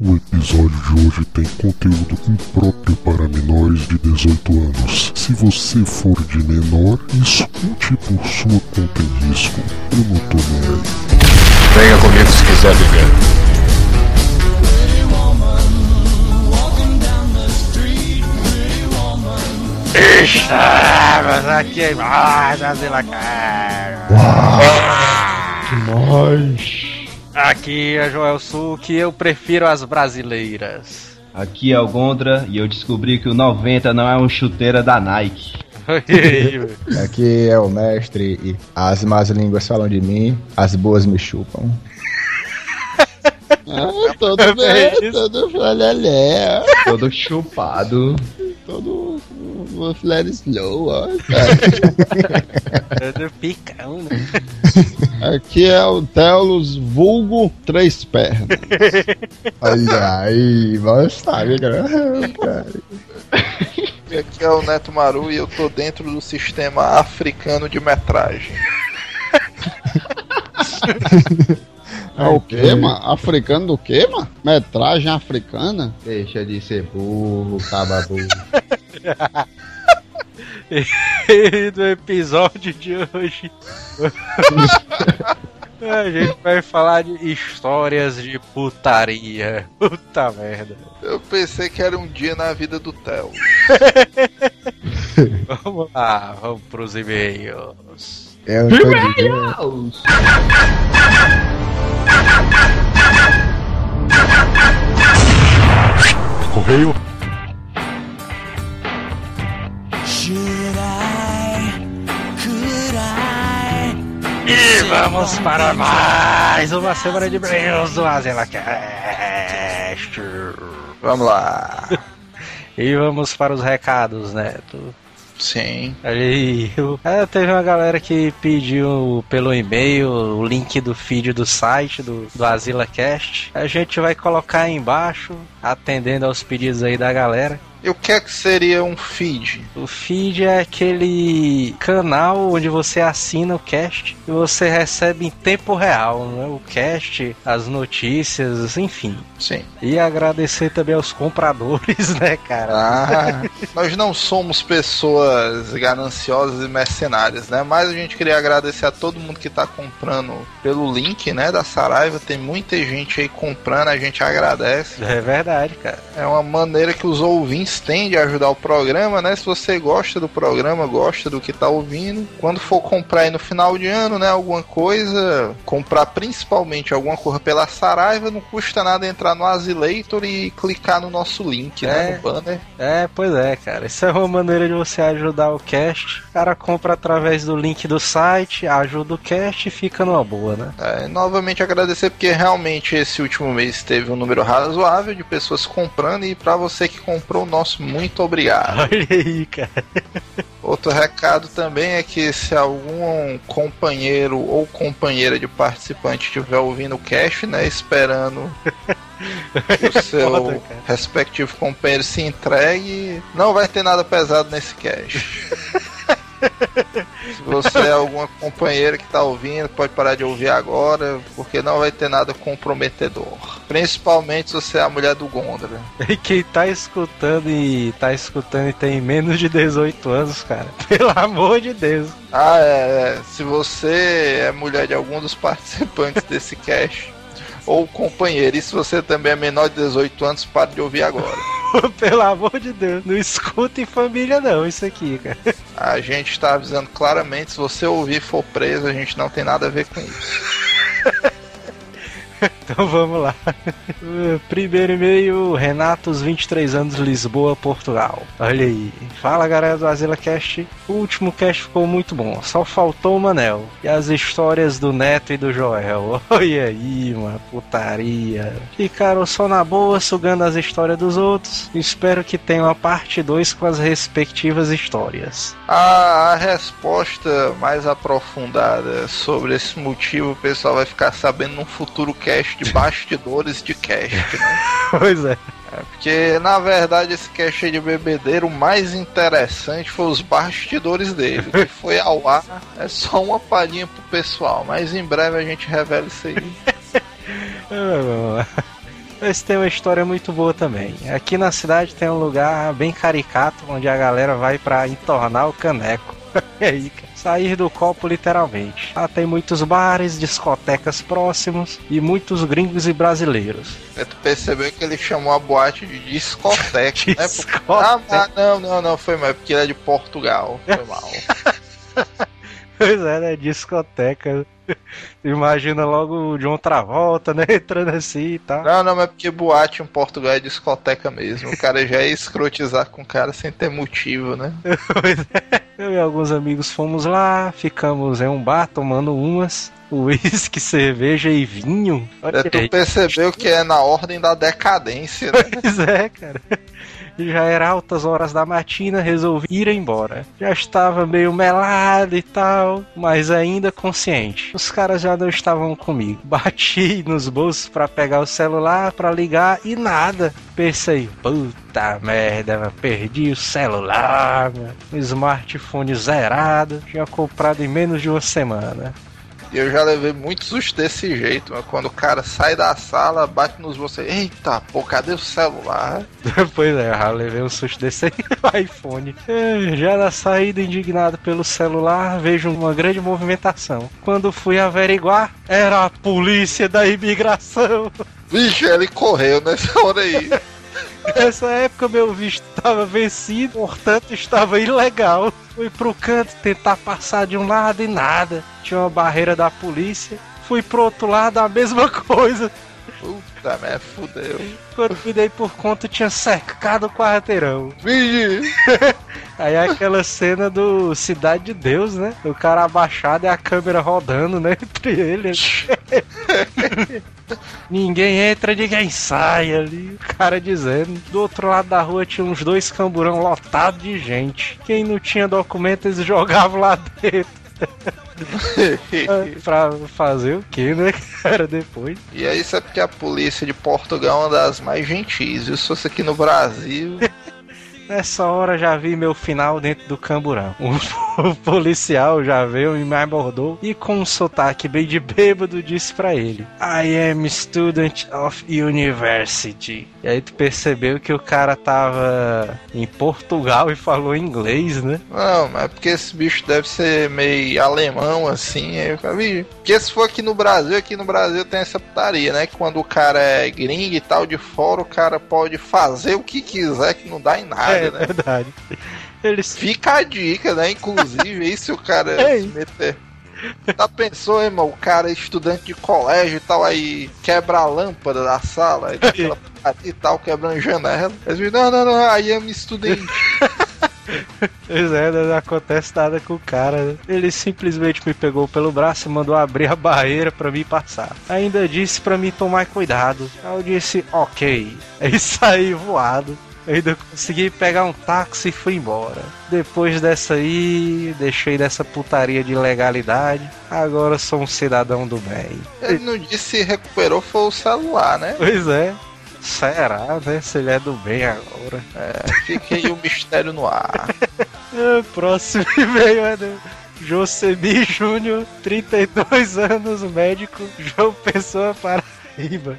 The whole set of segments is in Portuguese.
O episódio de hoje tem conteúdo impróprio para menores de 18 anos. Se você for de menor, escute por sua conta em risco. Eu não tô nem aí. Venha comigo se quiser viver. Estamos aqui em mais Asila Cara. Aqui é Joel Sul, que eu prefiro as brasileiras. Aqui é o Gondra e eu descobri que o 90 não é um chuteira da Nike. Aqui é o mestre e as más línguas falam de mim, as boas me chupam. ah, todo bem, todo flalelé, Todo chupado. todo uma flare slow, ó. cara. Todo picão, né? Aqui é o Telos vulgo três pernas. Olha aí, mal sabe, cara. E aqui é o Neto Maru e eu tô dentro do sistema africano de metragem. É o quê, mano? Africano do quê, mano? Metragem africana? Deixa de ser burro, caba burro. E do episódio de hoje. A gente vai falar de histórias de putaria. Puta merda. Eu pensei que era um dia na vida do Theo. Vamos lá, vamos pros e-mails. É um todo Correio E vamos para mais uma semana de e-mails do Azela Cast. Vamos lá. E vamos para os recados, Neto. Sim. Aí. É, teve uma galera que pediu pelo e-mail o link do feed do site do, do AsilaCast. A gente vai colocar aí embaixo, atendendo aos pedidos aí da galera. E o que é que seria um feed? O feed é aquele canal onde você assina o cast e você recebe em tempo real né? o cast, as notícias, enfim. Sim. E agradecer também aos compradores, né, cara? Ah, nós não somos pessoas gananciosas e mercenárias, né? Mas a gente queria agradecer a todo mundo que tá comprando pelo link, né, da Saraiva. Tem muita gente aí comprando, a gente agradece. É verdade, cara. É uma maneira que os ouvintes têm de ajudar o programa, né? Se você gosta do programa, gosta do que tá ouvindo, quando for comprar aí no final de ano, né, alguma coisa, comprar principalmente alguma coisa pela Saraiva, não custa nada entrar no Asilator e clicar no nosso link, né, É. no banner. É, pois é, cara. Isso é uma maneira de você ajudar o cast. O cara compra através do link do site, ajuda o cast e fica numa boa, né? É, novamente agradecer porque realmente esse último mês teve um número razoável de pessoas comprando e para você que comprou, nosso muito obrigado. Olha aí, cara. Outro recado também é que se algum companheiro ou companheira de participante estiver ouvindo o cast, né, esperando que o seu Foda, respectivo companheiro se entregue, não vai ter nada pesado nesse cast. Se você é alguma companheira que tá ouvindo, pode parar de ouvir agora, porque não vai ter nada comprometedor. Principalmente se você é a mulher do Gondra. E quem tá escutando e tá escutando e tem menos de 18 anos, cara. Pelo amor de Deus. Ah, é, é. Se você é mulher de algum dos participantes desse cast, ou companheiro, e se você também é menor de 18 anos, pare de ouvir agora. Pelo amor de Deus. Não escuta em família, não, isso aqui, cara. A gente está avisando claramente, se você ouvir e for preso, a gente não tem nada a ver com isso. Então vamos lá. Uh, Primeiro e-mail, Renatos, 23 anos, Lisboa, Portugal. Olha aí. Fala galera do Azila Cast. O último cast ficou muito bom. Só faltou o Manel. E as histórias do Neto e do Joel. Olha aí, mano. Putaria. Ficaram só na boa, sugando as histórias dos outros. Espero que tenha uma parte 2 com as respectivas histórias. A, a resposta mais aprofundada sobre esse motivo, o pessoal vai ficar sabendo num futuro cast de bastidores de cast, né? Pois é. É, porque, na verdade, esse cast aí de bebedeiro, o mais interessante foi os bastidores dele. Que foi ao ar é só uma palhinha pro pessoal, mas em breve a gente revela isso aí. Lá. Esse tem uma história muito boa também. Aqui na cidade tem um lugar bem caricato onde a galera vai pra entornar o caneco. E aí, cara? Sair do copo literalmente. Lá tem muitos bares, discotecas próximos e muitos gringos e brasileiros. Aí tu percebeu que ele chamou a boate de discoteca, né? Discoteca. Ah, ah, não, não, não, foi mal, é porque ele é de Portugal. Foi mal. Pois é, né? Discoteca. Imagina logo o John Travolta, né? Entrando assim e tal. Não, não, mas é porque boate em Portugal é discoteca mesmo. O cara já ia escrotizar com o cara sem ter motivo, né? Pois é. Eu e alguns amigos fomos lá, ficamos em um bar tomando umas. Uísque, cerveja e vinho. É, tu percebeu que é na ordem da decadência, né? Pois é, cara. Já era altas horas da matina, resolvi ir embora. Já estava meio melado e tal, mas ainda consciente. Os caras já não estavam comigo. Bati nos bolsos pra pegar o celular, pra ligar e nada. Pensei, puta merda, perdi o celular, o smartphone zerado. Tinha comprado em menos de uma semana. E eu já levei muitos sustos desse jeito, mas quando o cara sai da sala, bate nos você, eita, pô, cadê o celular? Pois é, eu já levei um susto desse aí no iPhone. É, Já na saída, indignado pelo celular, vejo uma grande movimentação. Quando fui averiguar, era a polícia da imigração. Vixe, ele correu nessa hora aí. Nessa época, meu visto estava vencido, portanto, estava ilegal. Fui pro canto tentar passar de um lado e nada. Tinha uma barreira da polícia. Fui pro outro lado, a mesma coisa. Puta merda, fudeu. Quando me dei por conta, tinha cercado o quarteirão. Vixe, Aí aquela cena do Cidade de Deus, né? O cara abaixado e a câmera rodando, né? Entre eles. ninguém entra, ninguém sai ali. O cara dizendo. Do outro lado da rua tinha uns dois camburão lotados de gente. Quem não tinha documento, eles jogavam lá dentro. pra fazer o que, né, cara? Depois. E aí isso é porque a polícia de Portugal é uma das mais gentis, viu? Se fosse aqui no Brasil, Nessa hora já vi meu final dentro do camburão. O policial já veio e me abordou e com um sotaque bem de bêbado disse pra ele: I am student of university. E aí tu percebeu que o cara tava em Portugal e falou inglês, né? não, mas é porque esse bicho deve ser meio alemão assim. Aí eu falei, porque se for aqui no Brasil, aqui no Brasil tem essa putaria, né? Que quando o cara é gringo e tal de fora, o cara pode fazer o que quiser que não dá em nada, é né? verdade. Eles Fica a dica, né? Inclusive, aí se o cara Ei. se meter. Tá pensou, irmão? O cara é estudante de colégio e tal, aí quebra a lâmpada da sala, putaria e tal, quebrando janela. Eles dizem, não, não, não, aí é um estudante. Pois é, não acontece nada com o cara. né? Ele simplesmente me pegou pelo braço e mandou abrir a barreira pra mim passar. Ainda disse pra mim tomar cuidado. Aí eu disse, ok. Aí saí voado. Ainda consegui pegar um táxi e fui embora. Depois dessa aí, deixei dessa putaria de ilegalidade. Agora sou um cidadão do bem. Ele não disse se recuperou foi o celular, né? Pois é. Será, né? Se ele é do bem agora. É, fica aí o mistério no ar. É, próximo e-mail é do Josemi Júnior, 32 anos, médico, João Pessoa, Paraíba.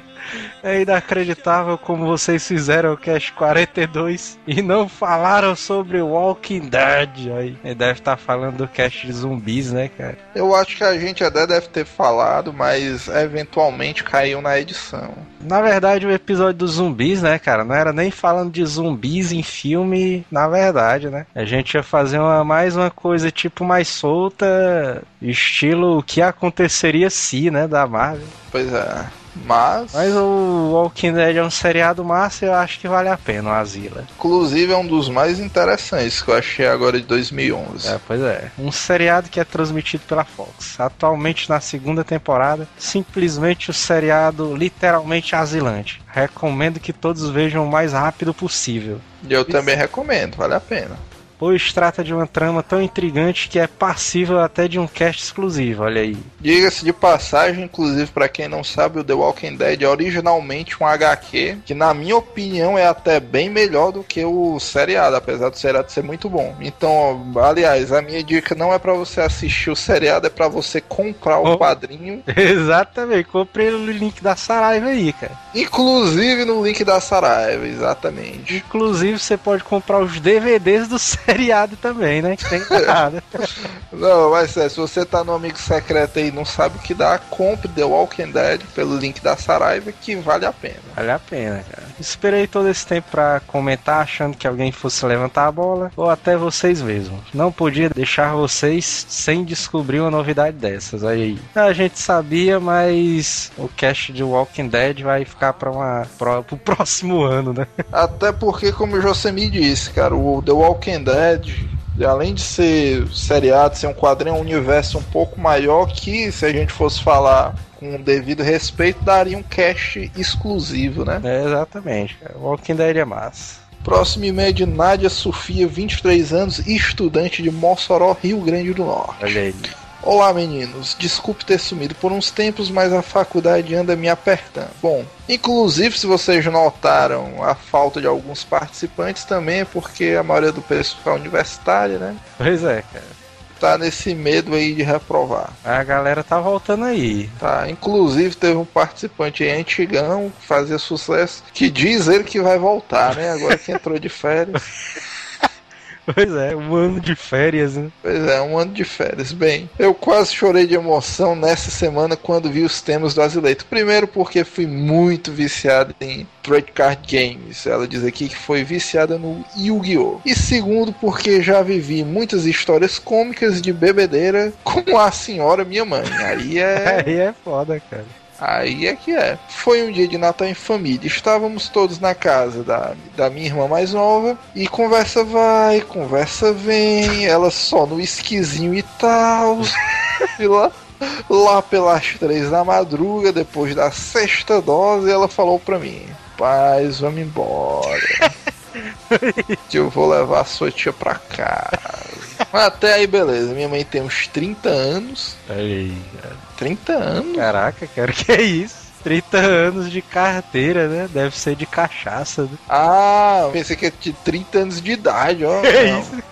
É inacreditável como vocês fizeram o Cast 42 e não falaram sobre Walking Dead. Aí, ele deve estar falando do cast de zumbis, né, cara? Eu acho que a gente até deve ter falado, mas eventualmente caiu na edição. Na verdade, o episódio dos zumbis, né, cara, não era nem falando de zumbis em filme, na verdade, né? A gente ia fazer uma, mais uma coisa tipo mais solta, estilo o que aconteceria se, né, da Marvel. Pois é. Mas, Mas o Walking Dead é um seriado massa e eu acho que vale a pena o Asila. inclusive, é um dos mais interessantes que eu achei agora de 2011. É, pois é. Um seriado que é transmitido pela Fox. Atualmente na segunda temporada, simplesmente o seriado literalmente asilante. Recomendo que todos vejam o mais rápido possível. Eu também recomendo, vale a pena. Pois trata de uma trama tão intrigante que é passível até de um cast exclusivo, olha aí. Diga-se de passagem, inclusive para quem não sabe, o The Walking Dead é originalmente um HQ que, na minha opinião, é até bem melhor do que o seriado, apesar do seriado ser muito bom. Então, aliás, a minha dica não é para você assistir o seriado, é para você comprar o Oh. quadrinho, Exatamente, comprei o link da Saraiva aí, cara. inclusive no link da Saraiva, exatamente. Inclusive, você pode comprar os DVDs do seriado também, né? Que tem nada. Não, mas é, se você tá no amigo secreto aí e não sabe o que dá, compre The Walking Dead pelo link da Saraiva que vale a pena. Vale a pena, cara. Esperei todo esse tempo pra comentar, achando que alguém fosse levantar a bola, ou até vocês mesmos. Não podia deixar vocês sem descobrir uma novidade dessas. Aí, a gente sabia, mas o cast de Walking Dead vai ficar pra uma, pro, pro próximo ano, né? Até porque, como o José me disse, cara, o The Walking Dead, além de ser seriado, ser um quadrinho, é um universo um pouco maior que, se a gente fosse falar com o devido respeito, daria um cast exclusivo, né? É, exatamente, cara. Walking Dead é massa. Próximo e-mail de Nádia Sofia, 23 anos, estudante de Mossoró, Rio Grande do Norte. Olha aí. Olá meninos, desculpe ter sumido por uns tempos, mas a faculdade anda me apertando. Bom, inclusive se vocês notaram a falta de alguns participantes também é porque a maioria do pessoal universitário, né, Pois é, cara. tá nesse medo aí de reprovar. A galera tá voltando aí. Tá, inclusive teve um participante aí antigão que fazia sucesso, que diz ele que vai voltar, né, agora que entrou de férias. Pois é, um ano de férias, né? Pois é, um ano de férias. Bem, eu quase chorei de emoção nessa semana quando vi os temas do Azileito. Primeiro porque fui muito viciado em Trade Card Games. Ela diz aqui que foi viciada no Yu-Gi-Oh! E segundo porque já vivi muitas histórias cômicas de bebedeira com a senhora minha mãe. Aí é... Aí é foda, cara. Aí é que é. Foi um dia de Natal em família. Estávamos todos na casa da, da minha irmã mais nova. E conversa vai, conversa vem. Ela só no esquisinho e tal. e lá, lá pelas três da madruga, depois da sexta dose, ela falou pra mim: Paz, vamos embora. que eu vou levar a sua tia pra casa. Até aí, beleza. Minha mãe tem uns 30 anos. Aí, cara. 30 anos? Caraca, cara, que é isso? 30 anos de carteira, né? Deve ser de cachaça, né? Ah, pensei que é de 30 anos de idade, ó. Que Não. isso?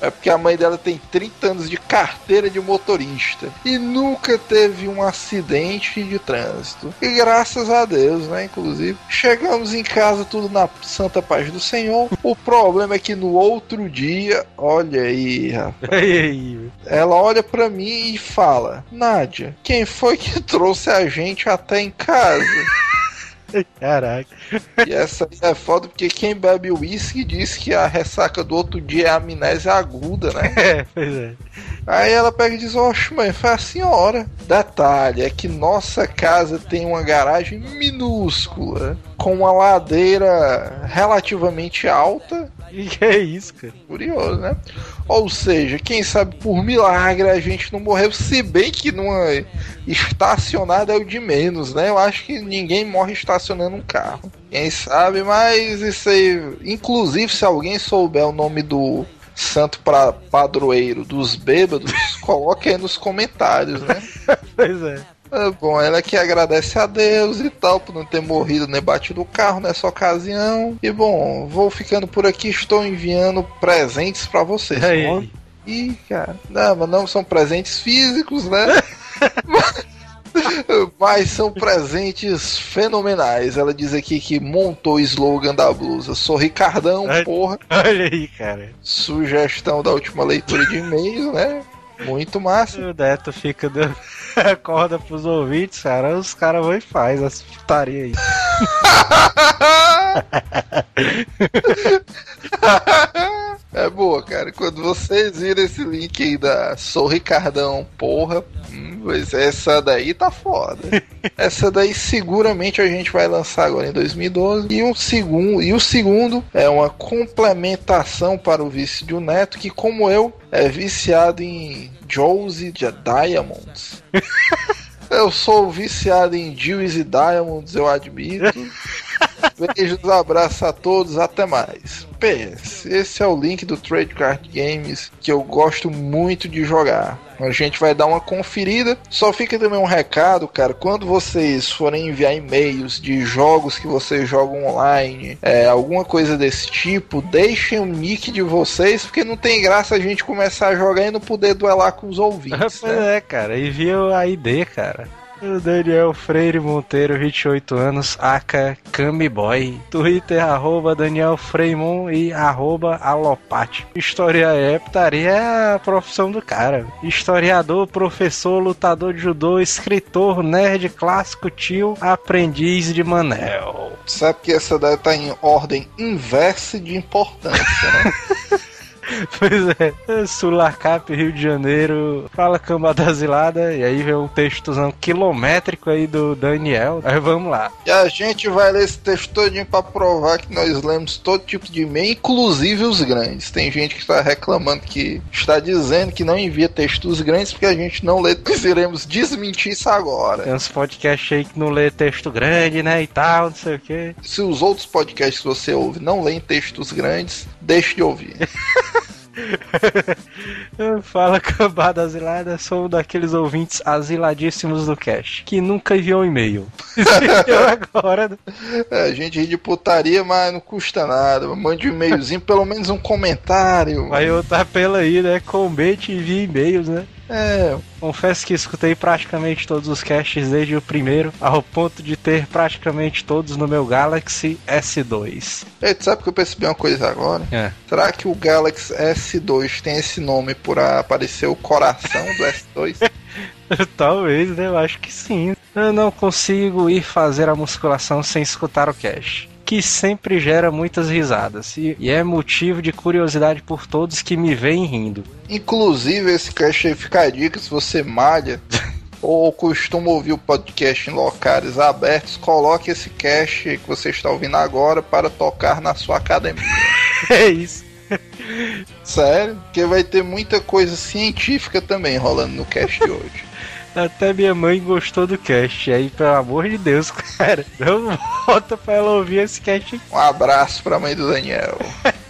É porque a mãe dela tem 30 anos de carteira de motorista e nunca teve um acidente de trânsito. E graças a Deus, né? Inclusive, chegamos em casa tudo na santa paz do Senhor. O problema é que no outro dia, olha aí, rapaz, ela olha pra mim e fala: Nádia, quem foi que trouxe a gente até em casa? caraca. E essa aí é foda porque quem bebe uísque diz que a ressaca do outro dia é amnésia aguda, né? É, pois é. Aí ela pega e diz: Oxe, mãe, foi a senhora. Detalhe: é que nossa casa tem uma garagem minúscula, com uma ladeira relativamente alta. E que é isso, cara? Curioso, né? Ou seja, quem sabe por milagre a gente não morreu, se bem que numa estacionada é o de menos, né? Eu acho que ninguém morre estacionando um carro. Quem sabe, mas isso aí. Inclusive, se alguém souber o nome do santo pra padroeiro dos bêbados, coloque aí nos comentários, né? Pois é. É bom, ela que agradece a Deus e tal por não ter morrido nem batido o carro nessa ocasião. E bom, vou ficando por aqui, estou enviando presentes pra vocês. Aí, aí. Ih, cara, não, mas não são presentes físicos, né? Mas são presentes fenomenais. Ela diz aqui que montou o slogan da blusa. Sou Ricardão, porra. Olha aí, cara. Sugestão da última leitura de e-mails, né? Muito massa. O Neto fica dando corda pros ouvintes, cara. Os caras vão e faz as putaria aí. É boa, cara. Quando vocês viram esse link aí da Sou Ricardão, porra, hum, pois essa daí tá foda. essa daí seguramente a gente vai lançar agora em 2012. E, um segundo, e o segundo é uma complementação para o vício de um neto que, como eu, é viciado em Josie de Diamonds. Eu sou viciado em Juice e Diamonds, eu admito. Beijos, abraço a todos, até mais. PS, esse é o link do Trade Card Games que eu gosto muito de jogar. A gente vai dar uma conferida. Só fica também um recado, cara. Quando vocês forem enviar e-mails de jogos que vocês jogam online, é, alguma coisa desse tipo, deixem o nick de vocês, porque não tem graça a gente começar a jogar e não poder duelar com os ouvintes. pois né? é, cara. Envia a ID, cara. O Daniel Freire Monteiro, 28 anos, aka Camiboy. Twitter, arroba Daniel Freimon e arroba Alopate. História é putaria é a profissão do cara. Historiador, professor, lutador de judô, escritor, nerd clássico, tio, aprendiz de Manel. Sabe que essa daí tá em ordem inversa de importância, né? Pois é, Sulacap, Rio de Janeiro, fala cambada asilada, e aí vem um textozão quilométrico aí do Daniel. Aí vamos lá. E a gente vai ler esse texto todinho pra provar que nós lemos todo tipo de e-mail, inclusive os grandes. Tem gente que está reclamando que está dizendo que não envia textos grandes porque a gente não lê. Nós iremos desmentir isso agora. Tem uns podcasts aí que não lê texto grande, né, e tal, não sei o quê. Se os outros podcasts que você ouve não leem textos grandes, deixe de ouvir. Fala cambada asilada, sou um daqueles ouvintes asiladíssimos do Cash, que nunca enviou um e-mail. Agora. É, a gente ri de putaria, mas não custa nada. Mande um e-mailzinho, pelo menos um comentário. Vai outra pela aí, né? Comente e envie e-mails, né? É, Confesso que escutei praticamente todos os casts desde o primeiro, ao ponto de ter praticamente todos no meu Galaxy S2. Ei, tu sabe que eu percebi uma coisa agora? É. Será que o Galaxy S2 tem esse nome por aparecer o coração do S2? Talvez, né? Eu acho que sim. Eu não consigo ir fazer a musculação sem escutar o cast. Que sempre gera muitas risadas. E, e é motivo de curiosidade por todos que me veem rindo. Inclusive, esse cast aí fica a dica, se você malha ou costuma ouvir o podcast em locais abertos, coloque esse cast que você está ouvindo agora para tocar na sua academia. É isso. Sério, porque vai ter muita coisa científica também rolando no cast de hoje. Até minha mãe gostou do cast. Aí, pelo amor de Deus, cara, não volta pra ela ouvir esse cast Um abraço pra mãe do Daniel.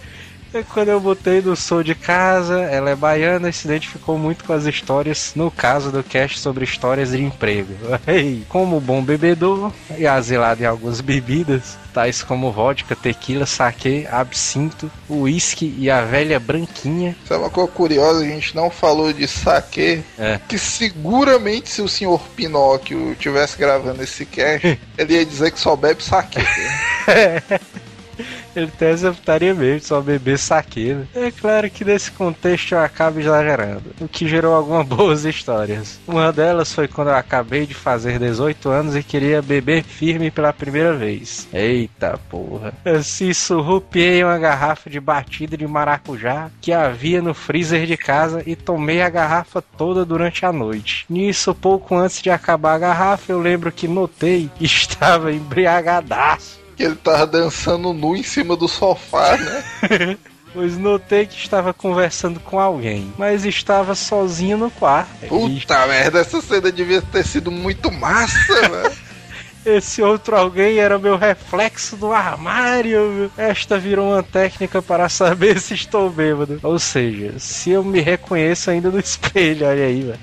E Quando eu botei no som de casa, ela é baiana e se identificou muito com as histórias, no caso do cast sobre histórias de emprego. Ei, como bom bebedor e asilado em algumas bebidas, tais como vodka, tequila, saquê, absinto, uísque e a velha branquinha. Sabe uma coisa curiosa? A gente não falou de saque. É. Que seguramente se o senhor Pinóquio tivesse gravando esse cast, ele ia dizer que só bebe saque. Ele tem essa putaria mesmo, só beber saque, né? É claro que nesse contexto eu acabo exagerando, o que gerou algumas boas histórias. Uma delas foi quando eu acabei de fazer 18 anos e queria beber firme pela primeira vez. Eita porra. Assim surrupiei uma garrafa de batida de maracujá que havia no freezer de casa e tomei a garrafa toda durante a noite. Nisso, pouco antes de acabar a garrafa, eu lembro que notei que estava embriagadaço. Que ele tava dançando nu em cima do sofá, né? Pois notei que estava conversando com alguém, mas estava sozinho no quarto. E Puta merda, essa cena devia ter sido muito massa, velho. esse outro alguém era meu reflexo do armário. Esta virou uma técnica para saber se estou bêbado. Ou seja, se eu me reconheço ainda no espelho, olha aí, velho.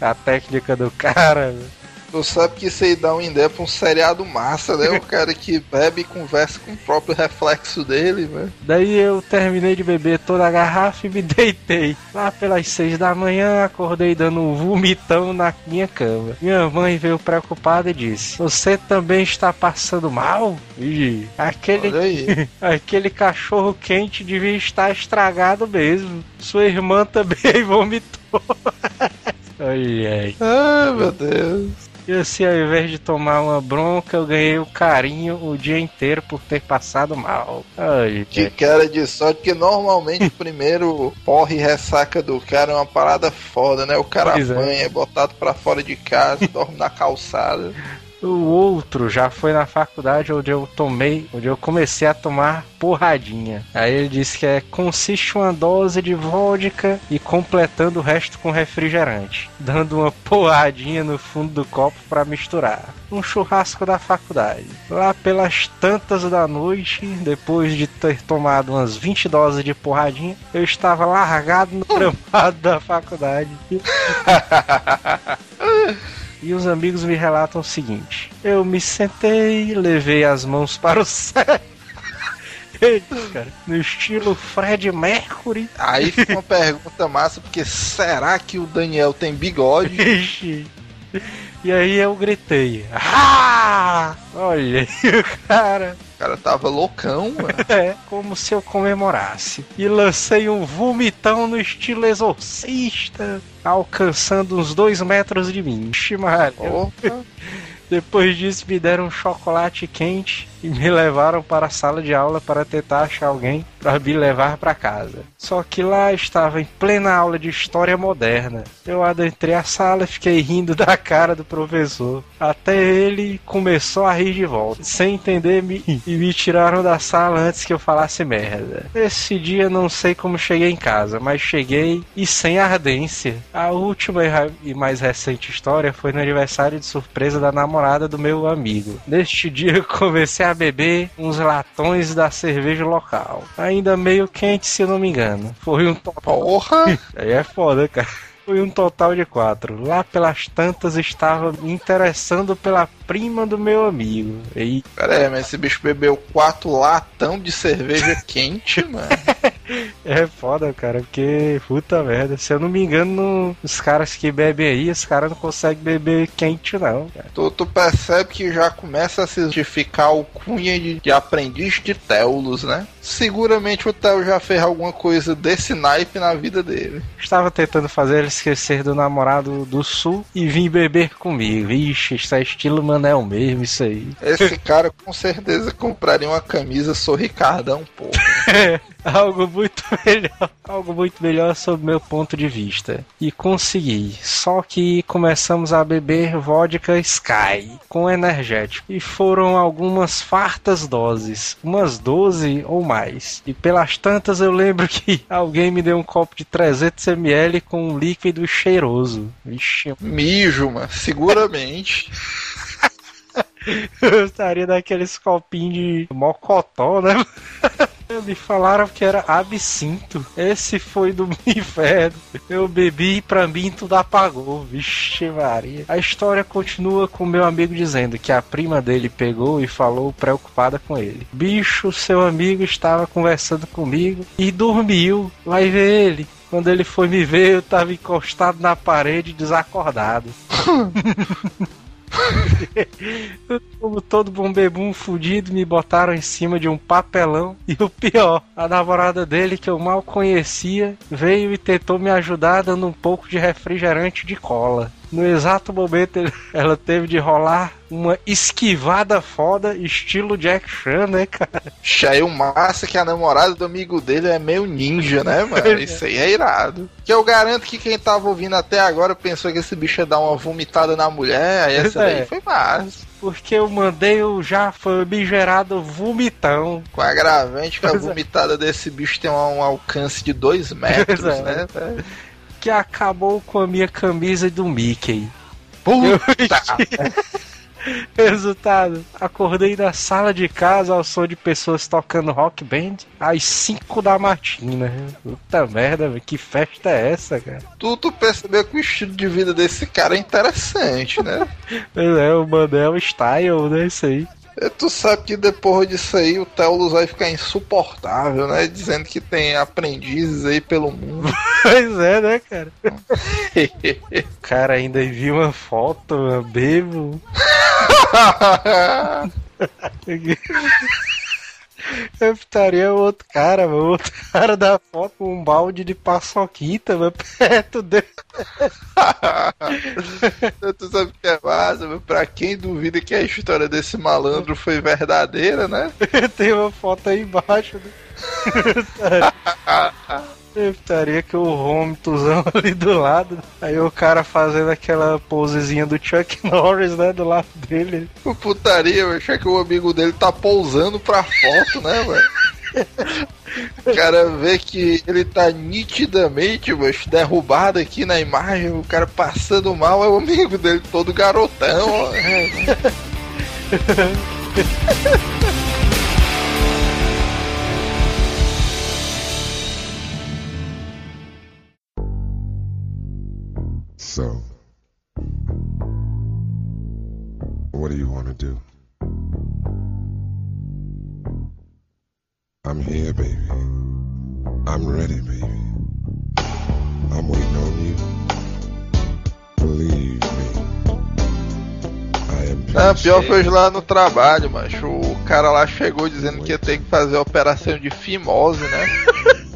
A técnica do cara, velho. Tu sabe que isso aí dá uma ideia pra um seriado massa, né? O cara que bebe e conversa com o próprio reflexo dele, velho. Daí eu terminei de beber toda a garrafa e me deitei. Lá pelas seis da manhã, acordei dando um vomitão na minha cama. Minha mãe veio preocupada e disse: Você também está passando mal? Ih, aquele, aquele cachorro quente devia estar estragado mesmo. Sua irmã também vomitou. ai, ai. Ai, meu Deus. E assim, ao invés de tomar uma bronca, eu ganhei o carinho o dia inteiro por ter passado mal. Ai, Que cara de sorte, que normalmente o primeiro porre e ressaca do cara é uma parada foda, né? O cara Pois é. apanha, é botado pra fora de casa, dorme na calçada. O outro já foi na faculdade onde eu tomei, onde eu comecei a tomar porradinha. Aí ele disse que é consiste uma dose de vodka e completando o resto com refrigerante, dando uma porradinha no fundo do copo para misturar. Um churrasco da faculdade. Lá pelas tantas da noite, depois de ter tomado umas 20 doses de porradinha, eu estava largado no gramado da faculdade. E os amigos me relatam o seguinte: eu me sentei, levei as mãos para o céu. cara, no estilo Fred Mercury. Aí fica uma pergunta massa, porque será que o Daniel tem bigode? Ixi. E aí eu gritei. Ah! Olha aí. O cara tava loucão, mano. É, como se eu comemorasse. E lancei um vomitão no estilo exorcista, alcançando uns dois metros de mim. Opa. Depois disso, me deram um chocolate quente e me levaram para a sala de aula para tentar achar alguém para me levar para casa. Só que lá estava em plena aula de história moderna. Eu adentrei a sala e fiquei rindo da cara do professor. Até ele começou a rir de volta, sem entender me e me tiraram da sala antes que eu falasse merda. Esse dia não sei como cheguei em casa, mas cheguei e sem ardência. A última e mais recente história foi no aniversário de surpresa da namorada do meu amigo. Neste dia eu comecei a beber uns latões da cerveja local. Ainda meio quente, se eu não me engano. Foi um total. Porra! Aí é foda, cara. Foi um total de quatro. Lá pelas tantas estava me interessando pela prima do meu amigo. E Pera aí, mas esse bicho bebeu quatro latão de cerveja quente, mano. é foda, cara, porque puta merda. Se eu não me engano, os caras que bebem aí, os caras não conseguem beber quente, não, cara. Tu, tu percebe que já começa a se justificar o cunha de, de aprendiz de Teulos, né? Seguramente o Teo já fez alguma coisa desse naipe na vida dele. Estava tentando fazer ele esquecer do namorado do sul e vir beber comigo. Ixi, isso é estilo Manel mesmo, isso aí. Esse cara com certeza compraria uma camisa Sou Ricardão, pô. algo muito melhor, algo muito melhor sob meu ponto de vista. E consegui. Só que começamos a beber vodka Sky com energético e foram algumas fartas doses, umas 12 ou mais. E pelas tantas eu lembro que alguém me deu um copo de 300 ml com um líquido cheiroso. Vixe, Mijo, mano, seguramente. eu estaria daqueles copinhos de mocotó, né? Me falaram que era absinto. Esse foi do inferno. Eu bebi e pra mim tudo apagou. Vixe Maria. A história continua com meu amigo dizendo que a prima dele pegou e falou preocupada com ele. Bicho, seu amigo estava conversando comigo e dormiu. Vai ver ele. Quando ele foi me ver, eu tava encostado na parede, desacordado. Como todo bom bebum fudido, me botaram em cima de um papelão. E o pior, a namorada dele, que eu mal conhecia, veio e tentou me ajudar dando um pouco de refrigerante de cola. No exato momento, ela teve de rolar uma esquivada foda, estilo Jack Chan, né, cara? Cheio massa que a namorada do amigo dele é meio ninja, né, mano? Isso aí é irado. Que eu garanto que quem tava ouvindo até agora pensou que esse bicho ia dar uma vomitada na mulher, aí essa É. daí foi massa. Porque eu mandei o já famigerado vomitão. Com agravante que a Pois é. vomitada desse bicho tem um, um alcance de dois metros, Pois é. né? Que acabou com a minha camisa do Mickey. Puta! Resultado: acordei na sala de casa ao som de pessoas tocando rock band às 5 da matina. Puta merda, velho, que festa é essa, cara? tu, tu percebeu que o estilo de vida desse cara é interessante, né? É, o Manel Style, né? Isso aí. E Tu sabe que depois disso aí o Teulus vai ficar insuportável, né? Dizendo que tem aprendizes aí pelo mundo. Pois é, né, cara? O cara ainda envia uma foto, bebo. Eu estaria o outro cara, mano. O outro cara da foto com um balde de paçoquita, mano, perto dele. tu sabe o que é massa, meu? Pra quem duvida que a história desse malandro foi verdadeira, né? Tem uma foto aí embaixo. Né? Putaria que o vômitozão ali do lado. Aí o cara fazendo aquela posezinha do Chuck Norris, né? Do lado dele. O putaria, achei que o amigo dele tá pousando pra foto, né, velho? O cara vê que ele tá nitidamente, mas derrubado aqui na imagem, o cara passando mal, é o amigo dele todo garotão, So, what do you want to do? I'm here, baby. I'm ready, baby. I'm waiting on you. Believe me. I am Ah, pior foi lá no trabalho, macho. O cara lá chegou dizendo que ia ter que fazer a operação de fimose, né?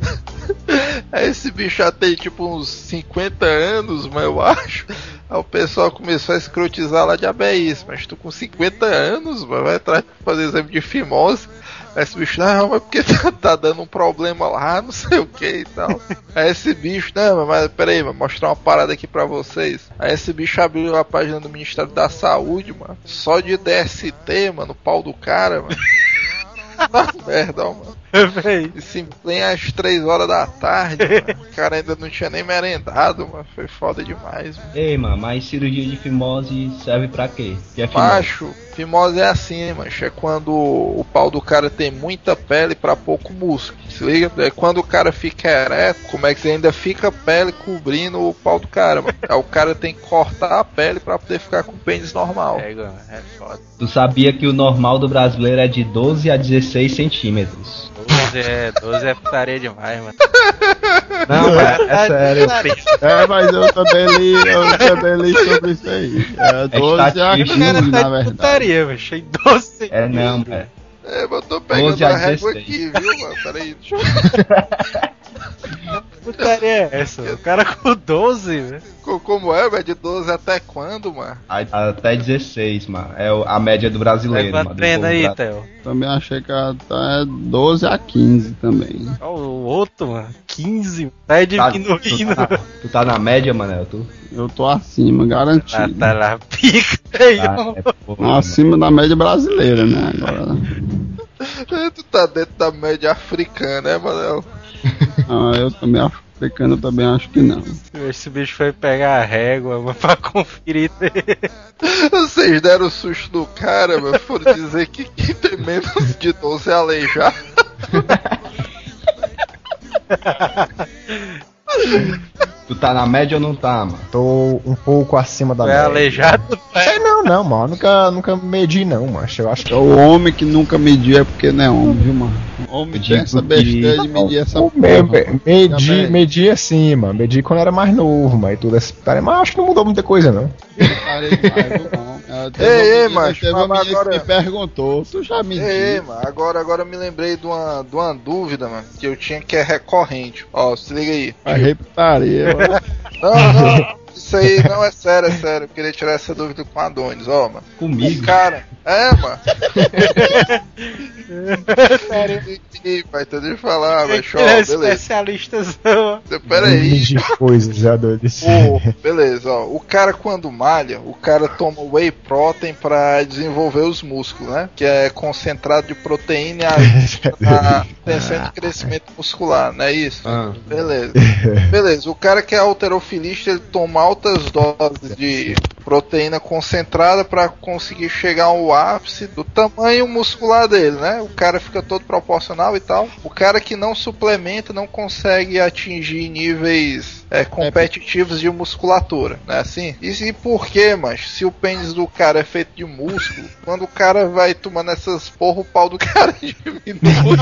Esse bicho já tem tipo uns 50 anos, mas eu acho. Aí o pessoal começou a escrotizar lá de ABS, mas tu com 50 anos, mano, vai atrás fazer exame de fimose. Aí esse bicho, não, mas porque tá, tá dando um problema lá, não sei o que e tal. Aí esse bicho, não, mas peraí, vou mostrar uma parada aqui pra vocês. Aí esse bicho abriu a página do Ministério da Saúde, mano. Só de DST, mano, o pau do cara, mano. Tá merda, ó, mano. Véi. Isso em pleno às 3 horas da tarde, mano. O cara ainda não tinha nem merendado, mano. Foi foda demais, mano. Ei, mano, mas cirurgia de fimose serve pra quê? Que é fimose? Macho, fimose é assim, macho. É quando o pau do cara tem muita pele pra pouco músculo. Se liga? É quando o cara fica ereto, como é que ainda fica pele cobrindo o pau do cara, mano. Aí o cara tem que cortar a pele pra poder ficar com o pênis normal. É, mano, é foda. Tu sabia que o normal do brasileiro é de 12 a 16 centímetros? 12 é, 12 é putaria demais, mano. Não, é, é sério. É, mas eu também li, eu também li sobre isso aí. É 12 a estatística. 15, O cara na tá de verdade. putaria, velho. Achei 12 É não, velho. É, mas eu tô pegando 12 a a régua 16. aqui, viu, mano? Peraí, deixa eu... putaria é essa? O cara com 12, velho. Co- Como é, velho? De 12 até quando, mano? Até 16, mano. É a média do brasileiro, Vai mano. treina aí, bra- Theo. Também achei que até 12 a 15 também. Ó, o outro, mano. 15. Tá Tá, tu, diminuindo. tá, tu tá na média, Manel? Tu Eu tô acima, Ah, garantido. tá lá, pica aí, tá, ó. é, porra, Acima da média brasileira, né? Agora. É, Tu tá dentro da média africana, né, Manel? Ah, eu também africano, eu também acho que não. Esse bicho foi pegar a régua, mano, pra conferir. Vocês deram o susto do cara, mano. Foram dizer que quem tem menos de 12 é aleijado. Tu tá na média ou não tá, mano? Tô um pouco acima da É média. aleijado, É, não, não, mano. Nunca, nunca medi, não, macho. Eu acho que. O homem que nunca mediu é porque não é homem, viu, mano? O homem tem essa besteira de medir essa porra. me, me, medi, medi assim, mano. Medi quando era mais novo, mas tudo essa putaria. Mas acho que não mudou muita coisa, não. Teve Ei, ei, macho, Teve uma mas menina agora- que me perguntou, tu já mediu? Ei, mano, agora, agora eu me lembrei de uma, de uma dúvida, mano, que eu tinha que é recorrente. Ó, se liga aí. Arrei putaria, mano. Não, não, isso aí não é sério, é sério. Eu queria tirar essa dúvida com a Adonis, ó, mano. Comigo? O cara. É, mano. Ih, pai, tô de falar, mas show, é especialistazão. Pera aí. Medir coisas. Pô, beleza, ó. O cara quando malha, o cara toma whey protein pra desenvolver os músculos, né? Que é concentrado de proteína e na tensão de crescimento muscular, não é isso? Ah. Beleza. Beleza, o cara que é alterofilista, ele toma altas doses de proteína concentrada pra conseguir chegar ao ápice do tamanho muscular dele, né? O cara fica todo proporcional e tal. O cara que não suplementa não consegue atingir níveis é, competitivos de musculatura, né? Assim. E, e por quê, mas se o pênis do cara é feito de músculo, quando o cara vai tomando essas porra, o pau do cara diminui.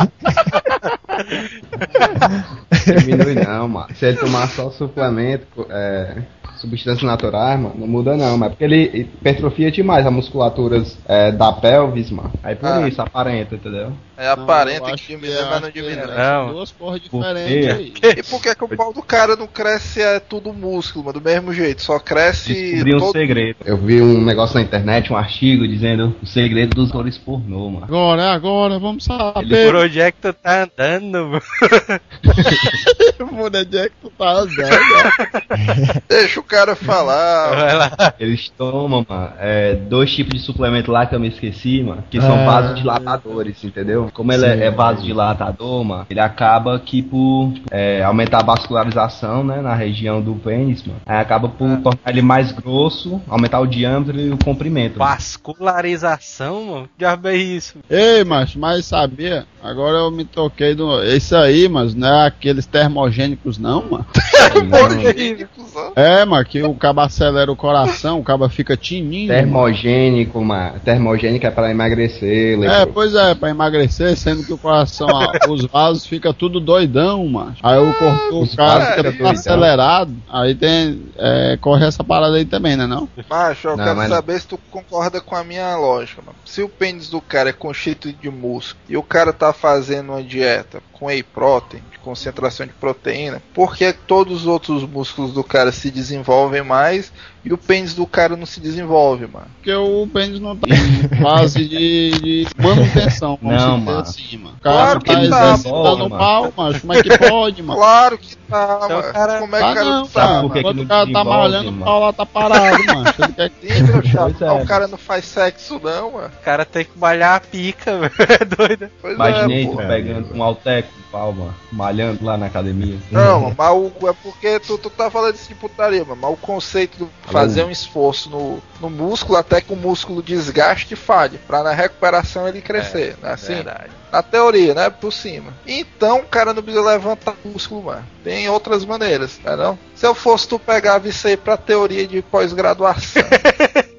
Diminui não, mano. Se ele tomar só suplemento, é, substâncias naturais, mano, não muda não, mas porque ele hipertrofia demais a musculatura é, da pelvis, mano. Aí por Ah. isso aparenta, entendeu? É aparenta eu que diminui, é- mas não diminui. é Não. Duas porras Por diferentes aí. E por que, que o pau do cara não cresce é tudo músculo, mano? Do mesmo jeito, só cresce Descobri um todo... segredo. Eu vi um negócio na internet, um artigo dizendo o segredo dos atores pornô, mano. Agora, é agora, vamos Por saber. onde é que tu tá andando, mano? Por onde é que tu tá andando? Deixa o cara falar. Vai lá. Eles tomam, mano, é, dois tipos de suplemento lá que eu me esqueci, mano, que são vasodilatadores, entendeu? Como ele Sim. é, é vasodilatador, mano, ele acaba que por tipo, é, aumentar a vascularização, né, na região do pênis, mano, aí acaba por tornar ele mais grosso, aumentar o diâmetro e o comprimento. mano. Vascularização, mano? Que diabo é isso? Ei, macho, mas sabia? Agora eu me toquei do. Isso aí, mas não é aqueles termogênicos, não, mano. Termogênicos. É, mano, que o cabo acelera o coração, o cabo fica tininho. mano. Termogênico, mano. Termogênico é pra emagrecer, É, pois é, pra emagrecer, sendo que o coração, ó, os vasos fica tudo doidão, mano. Aí o corpo do os cara fica tudo doidão. acelerado. Aí tem. é, corre essa parada aí também, né não? Macho, eu Não, quero mas saber se tu concorda com a minha lógica, mano. Se o pênis do cara é constituído de músculo e o cara tá fazendo uma dieta com whey protein, de concentração de proteína, por que todos os outros músculos do cara se desenvolvem mais e o pênis do cara não se desenvolve, mano? Porque o pênis não tá em fase de, de manutenção, vamos Não, dizer mano. assim, mano. O cara Claro não que tá tá, exercitando pô, o pau, macho. Como é que pode, mano? Claro que tá, Então, mano. cara- Como é que o Tá cara não, tá, mano? não o cara tá desenvolve, malhando, o mano? pau lá tá parado, mano. Ele quer que- Sim, meu Pois é. o cara não faz sexo não, mano. O cara tem que malhar a pica, velho. É doido. Pois Imaginei é, tu pô. pegando um alteco, pau, mano, malhando lá na academia. Não, mano, mas o, é porque tu, tu tá falando isso de putaria, mano. Mas o conceito de fazer um esforço no, no músculo até que o músculo desgaste e falhe. Pra na recuperação ele crescer, né? Assim, Verdade. na teoria, né? Por cima. Então o cara não precisa levantar o músculo, mano. Tem outras maneiras, não é não? Se eu fosse tu pegava isso aí pra teoria de pós-graduação.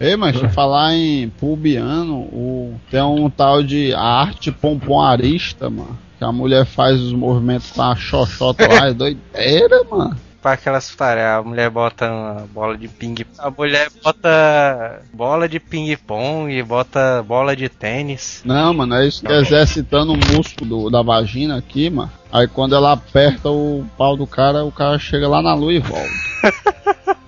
Ei, mas falar em pubiano, o... tem um tal de arte pompoarista, mano. Que a mulher faz os movimentos com a xoxota lá, é doideira, mano. Pra aquelas putaria, a mulher bota uma bola de ping A mulher bota bola de ping-pong, bota bola de tênis. Não, mano, é isso que é exercitando o músculo do- da vagina aqui, mano. Aí quando ela aperta o pau do cara, o cara chega lá na lua e volta.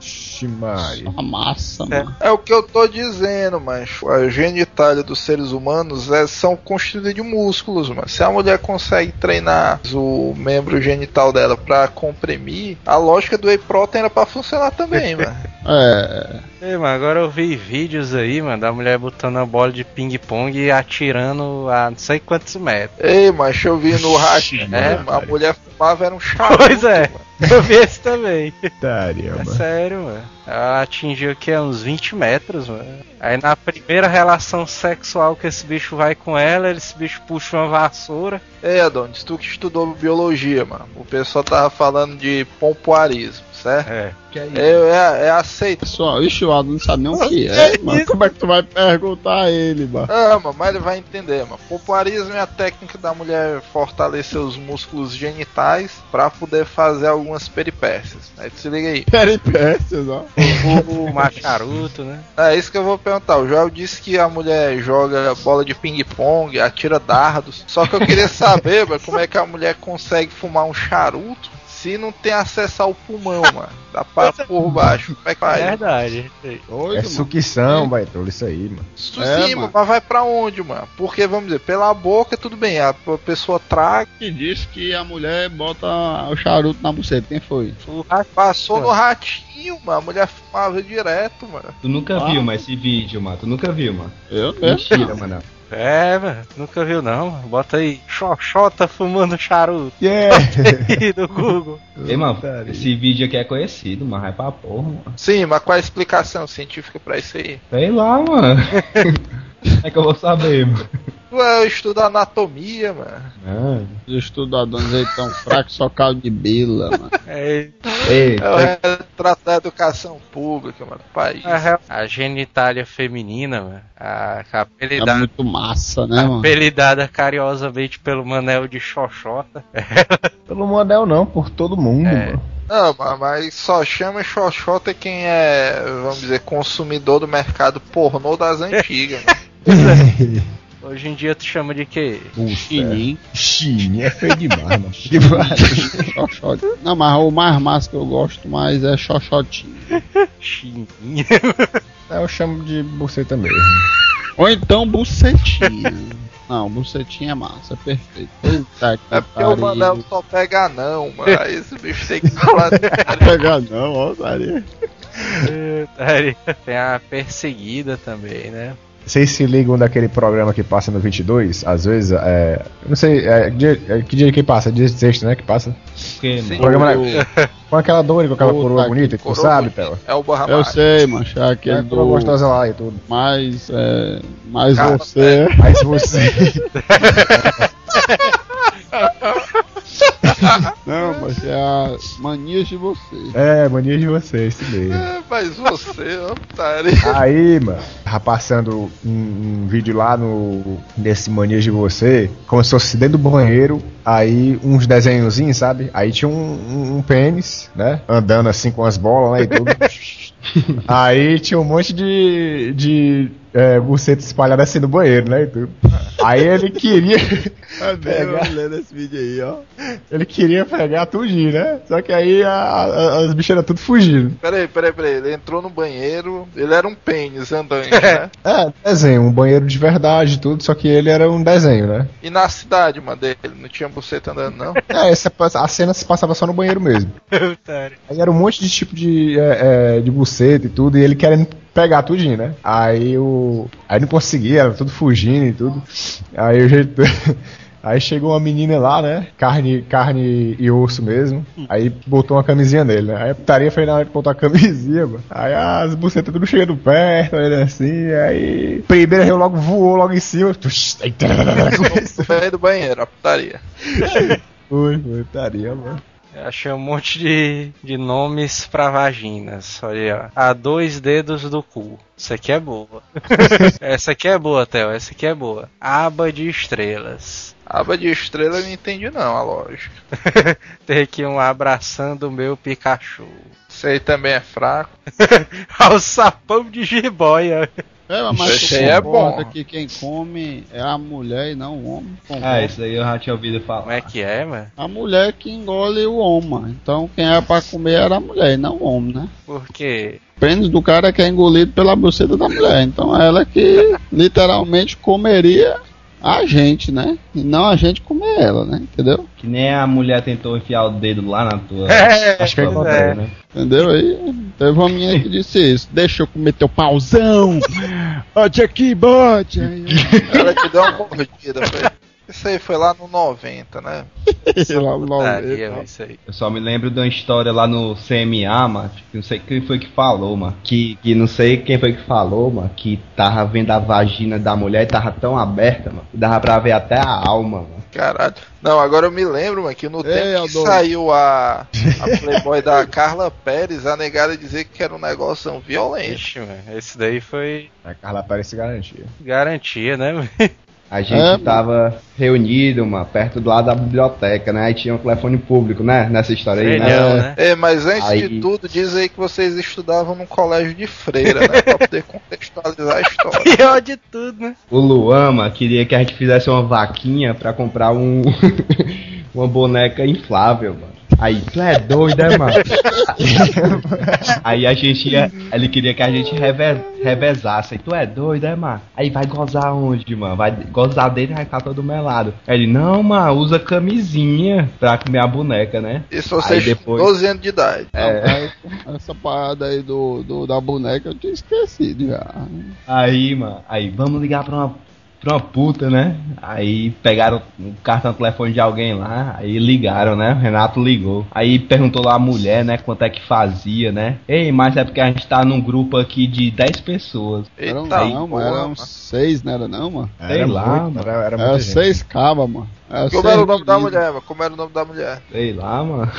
Maria. Uma massa, É. mano. É o que eu tô dizendo, mas a genitália dos seres humanos é, são constituídas de músculos, mano. Se a mulher consegue treinar o membro genital dela pra comprimir, a lógica do whey protein era pra funcionar também, mano. É. Ei, mano, agora eu vi vídeos aí, mano, da mulher botando a bola de ping-pong e atirando a não sei quantos metros. Ei, mas eu vi no ratinho, É, a mulher fumava era um charuto. Pois é. mano. Eu vi esse também. Daria, É mano. sério, mano. Ela atingiu aqui a uns 20 metros, mano. Aí na primeira relação sexual que esse bicho vai com ela, esse bicho puxa uma vassoura. Ei, Adonis, tu que estudou biologia, mano. O pessoal tava falando de pompoarismo, certo? É. É? É, é, é aceito. Pessoal, ixi, o Aldo não sabe nem o que é, mano. Como é que tu vai perguntar a ele, mano? Ah, mano, mas ele vai entender, mano. Pompoarismo é a técnica da mulher fortalecer os músculos genitais pra poder fazer algumas peripécias. Aí tu se liga aí. Peripécias, ó. O macharuto, né? É isso que eu vou perguntar. O Joel disse que a mulher joga bola de ping-pong, atira dardos. Só que eu queria saber, mano, como é que a mulher consegue fumar um charuto se não tem acesso ao pulmão, mano. Dá pra por baixo. Como é que faz? Verdade. Doido, É mano. sucção, baitolo, isso aí, mano. Isso É, sim, mano. mas vai pra onde, mano? Porque, vamos dizer, pela boca tudo bem, a pessoa traga, que disse que a mulher bota o charuto na buceta. Quem foi? O rato passou no ratinho, mano. A mulher fumava direto, mano. Tu nunca Ah. viu, mas esse vídeo, mano. Tu nunca viu, mano. Eu. Mentira, mano. É, mano. Nunca viu não. Bota aí. Xoxota fumando charuto. Yeah! Do Google. Ei, mano, esse vídeo aqui é conhecido, mano. Vai pra porra, mano. Sim, mas qual é a explicação científica pra isso aí? Sei lá, mano. Como é que eu vou saber, mano? Tu é, estuda anatomia, mano. Os estudadores aí tão fracos, só caldo de bila, mano. É, Ei, É o retrato da educação pública, mano. País. a, a genitália feminina, mano. A, a É apelidada, muito massa, né, mano? apelidada carinhosamente pelo Manel de Xoxota. Pelo model não, por todo mundo, É. mano. Não, mas- mas só chama Xoxota quem é, vamos dizer, consumidor do mercado pornô das antigas. mano. Hoje em dia tu chama de quê? Chininho. Chininho é feio demais, mano. Pariu. Xoxote. Não, mas o mais massa que eu gosto mais é xoxotinho. Chininha. É, eu chamo de buceta mesmo. Ou então bucetinha. Não, bucetinha é massa, é perfeito. Puta que É porque o. Manel só pega não, mano. Aí esse bicho tem que falar. pegar não, ó, Daria. Tem a perseguida também, né? Vocês se ligam daquele programa que passa no 22? Às vezes, é. Não sei, é, que dia- é, que dia que passa? Dia de sexta, né? Que passa. Sim. Programa com aquela dor, com aquela coroa que bonita, que tu coroa sabe. Théo? É o Barra Eu sei, mancha, É aquele a coroa do. gostosa lá e tudo. Mais, é, mais Cara, você. Mas você. Não, mas é a manias de você. é, mania de você, isso mesmo. É, mas você, ó, putaria. Aí, mano, tava passando um, um vídeo lá no nesse Mania de Você, como se fosse dentro do banheiro, aí uns desenhozinhos, sabe? Aí tinha um, um- um pênis, né? Andando assim com as bolas, né? E tudo. aí tinha um monte de, de é, buceta espalhada assim no banheiro, né? E tudo. Aí ele queria. pegar, lendo esse vídeo aí, ó. ele queria pegar tudinho, né? Só que aí a- a- as bichas eram tudo fugindo. Peraí, peraí, peraí. Ele entrou no banheiro, ele era um pênis andante, né? É, desenho, um banheiro de verdade e tudo, só que ele era um desenho, né? E na cidade, mano, dele, não tinha buceta andando, não? É, essa, a cena se passava só no banheiro mesmo. Aí era um monte de tipo de, é, é, de buceta e tudo, e ele querendo pegar tudinho, né? Aí o. Aí não conseguia, era tudo fugindo e tudo. Aí o jeito. Aí chegou uma menina lá, né? Carne, carne e osso mesmo. Aí botou uma camisinha nele, né? Aí a putaria foi na hora de botar a camisinha, mano. Aí as bucetas tudo chegando perto, ele assim, aí. Primeiro eu logo voou logo em cima. Aí, do banheiro, a putaria. Foi, foi, putaria, mano. Eu achei um monte de, de nomes pra vaginas. Olha aí, ó. A dois dedos do cu. Essa aqui é boa. essa aqui é boa, Theo. Essa aqui é boa. Aba de estrelas. Aba de estrela eu não entendi não, a lógica. Tem aqui um abraçando o meu Pikachu. Isso aí também é fraco. Alçapão de jiboia. É, mas aí é bom. que quem come é a mulher e não o homem? Concorda? Ah, isso aí eu já tinha ouvido falar. Como é que é, mano? A mulher que engole o homem. Então quem era pra comer era a mulher e não o homem, né? Por quê? O pênis do cara que é engolido pela buceta da mulher. Então ela que literalmente comeria a gente, né? E não a gente comer ela, né? Entendeu? Que nem a mulher tentou enfiar o dedo lá na tua. É, Acho que boca, né? Entendeu? Aí teve uma menina que disse isso. Deixa eu comer teu pauzão. Bote aqui, bote. Aí, Ela te deu uma mordida, foi. Isso aí foi lá no 90, né? sei lá, o nome Putaria, dele, mano, isso aí. Eu só me lembro de uma história lá no CMA, mano. que Não sei quem foi que falou, mano. Que, que não sei quem foi que falou, mano. Que tava vendo a vagina da mulher e tava tão aberta, mano. Que dava pra ver até a alma, mano. Caralho. Não, agora eu me lembro, mano, que no Ei, tempo que Aldão. saiu a, a Playboy da Carla Pérez, a negada dizia que era um negócio violento. Ixi, mano. Esse daí foi A Carla parece garantia. garantia, né? mano? A gente É, tava reunido, mano, perto do lado da biblioteca, né? Aí tinha um telefone público, né? Nessa história aí, né? Melhor, né? É, mas antes Aí- de tudo, diz aí que vocês estudavam num colégio de freira, né? Pra poder contextualizar a história. Pior de tudo, né? O Luan, mano, queria que a gente fizesse uma vaquinha pra comprar um. uma boneca inflável, mano. Aí, tu é doido, né, mano? Aí a gente ia. Ele queria que a gente reve, revezasse. Aí, tu é doido, né, mano? Aí vai gozar onde, mano? Vai gozar dele e vai ficar todo melado. Aí ele, não, mano, usa camisinha pra comer a boneca, né? Isso vocês Aí depois- 12 anos de idade. É. Essa parada aí do, do- da boneca eu tinha esquecido já. Aí, mano, aí vamos ligar pra uma, pra uma puta, né? Aí pegaram o cartão de telefone de alguém lá, aí ligaram, né? O Renato ligou. Aí perguntou lá a mulher, né, quanto é que fazia, né? Ei, mas é porque a gente tá num grupo aqui de 10 pessoas. Era um, Eita, não, mano, era uns seis, não era não, mano? Sei lá, muito, mano. Era, era Era muita gente. seis cabas, mano. Era Como era o nome da mulher, mano? Como era o nome da mulher? Sei lá, mano.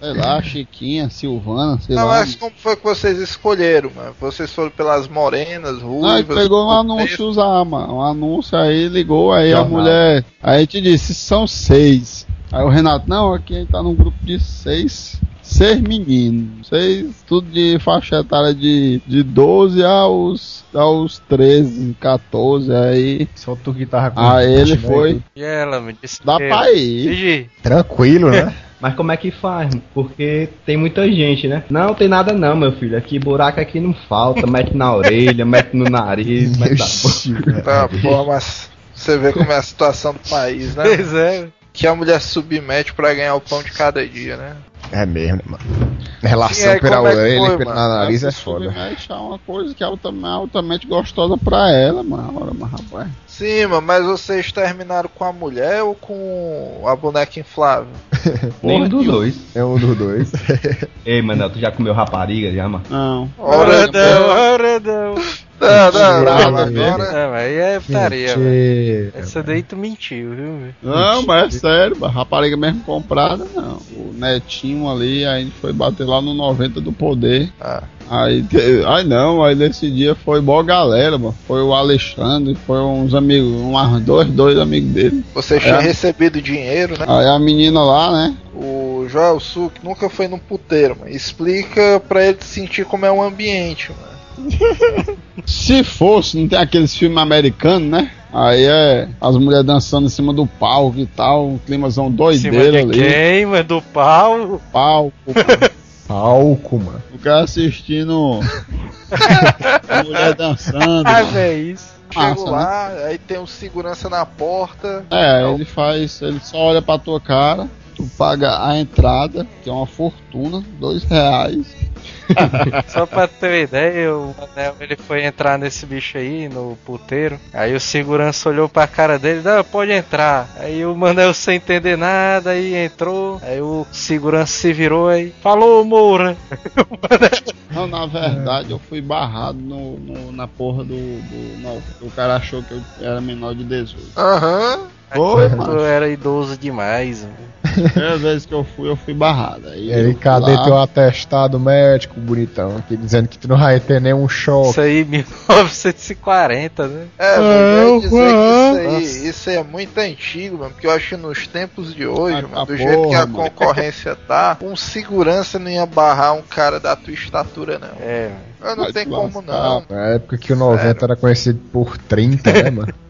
Sei lá, Chiquinha, Silvana, sei Não, lá. mas como foi que vocês escolheram, mano? Vocês foram pelas morenas, Não, ruivas... pegou um anúncio usar, mano. Um anúncio aí, ligou, aí a Jornal. mulher. Aí te disse, são seis. Aí o Renato, não, aqui a gente tá num grupo de seis. seis meninos. Seis, tudo de faixa etária de, de 12 aos, aos 13, 14. Aí, Só tu que tava com aí ele né, foi. E ela me disse Dá que- pra ir. Tranquilo, né? Mas como é que faz? Porque tem muita gente, né? Não, tem nada não, meu filho. Aqui buraco aqui não falta. Mete na orelha, mete no nariz, mete na boca. Tá, pô, mas você vê como é a situação do país, né? pois é. Que a mulher submete pra ganhar o pão de cada dia, né? É mesmo, mano. Relação aí, pela é orelha foi, e pela mano? nariz é foda. a uma coisa que é altamente, altamente gostosa pra ela, mano. Ora, mas rapaz. Sim, mano, mas vocês terminaram com a mulher ou com a boneca inflável? Nenhum dos dois. É um dos dois. Ei, Manel, tu já comeu rapariga já, mano? Não. Ora, não, ora não. Não, não, não, Nada, agora. É, mas aí é putaria, velho. Essa daí tu mentiu, viu? velho? Não, mas é sério, mano. rapariga mesmo comprada, não. O netinho ali, aí a gente foi bater lá no 90 do poder. Ah. Aí, aí não, aí nesse dia foi boa galera, mano. Foi o Alexandre, foi uns amigos, uns dois, dois amigos dele. Você tinha recebido dinheiro, né? Aí a menina lá, né? O Joel Su, que nunca foi num puteiro, mano. Explica pra ele sentir como é o ambiente, mano. Se fosse, não tem aqueles filmes americanos, né? Aí é as mulheres dançando em cima do palco e tal, um climazão doideiro de ali. quem, mano? Do pau? Palco, mano. Palco, mano. o cara assistindo. a mulher dançando. Ah, velho, isso. Chego Massa, lá, aí tem um segurança na porta. É, ele faz, ele só olha pra tua cara, tu paga a entrada, que é uma fortuna, dois reais. Só pra ter uma ideia, o Manel ele foi entrar nesse bicho aí, no puteiro. Aí o segurança olhou pra cara dele, não, pode entrar. Aí o Manel sem entender nada, aí entrou. Aí o segurança se virou aí, falou, Moura. Não, na verdade eu fui barrado no, no- na porra do, do. Não, o cara achou que eu era menor de 18. Aham. Foi, Tu mano. era idoso demais. mano. Primeira vez que eu fui, eu fui barrado. Aí E aí, eu cadê lá, teu atestado médico, bonitão? Aqui dizendo que tu não vai ter nenhum choque. Isso aí, 1940, né? É, Não, eu ia dizer que isso aí, isso aí é muito antigo, mano. Porque eu acho que nos tempos de hoje, Ah, mano, do ah, jeito que a porra, mano. concorrência tá, um segurança não ia barrar um cara da tua estatura, não. É, Eu não tem te como não. Na época que o 90 era conhecido por 30, né, mano?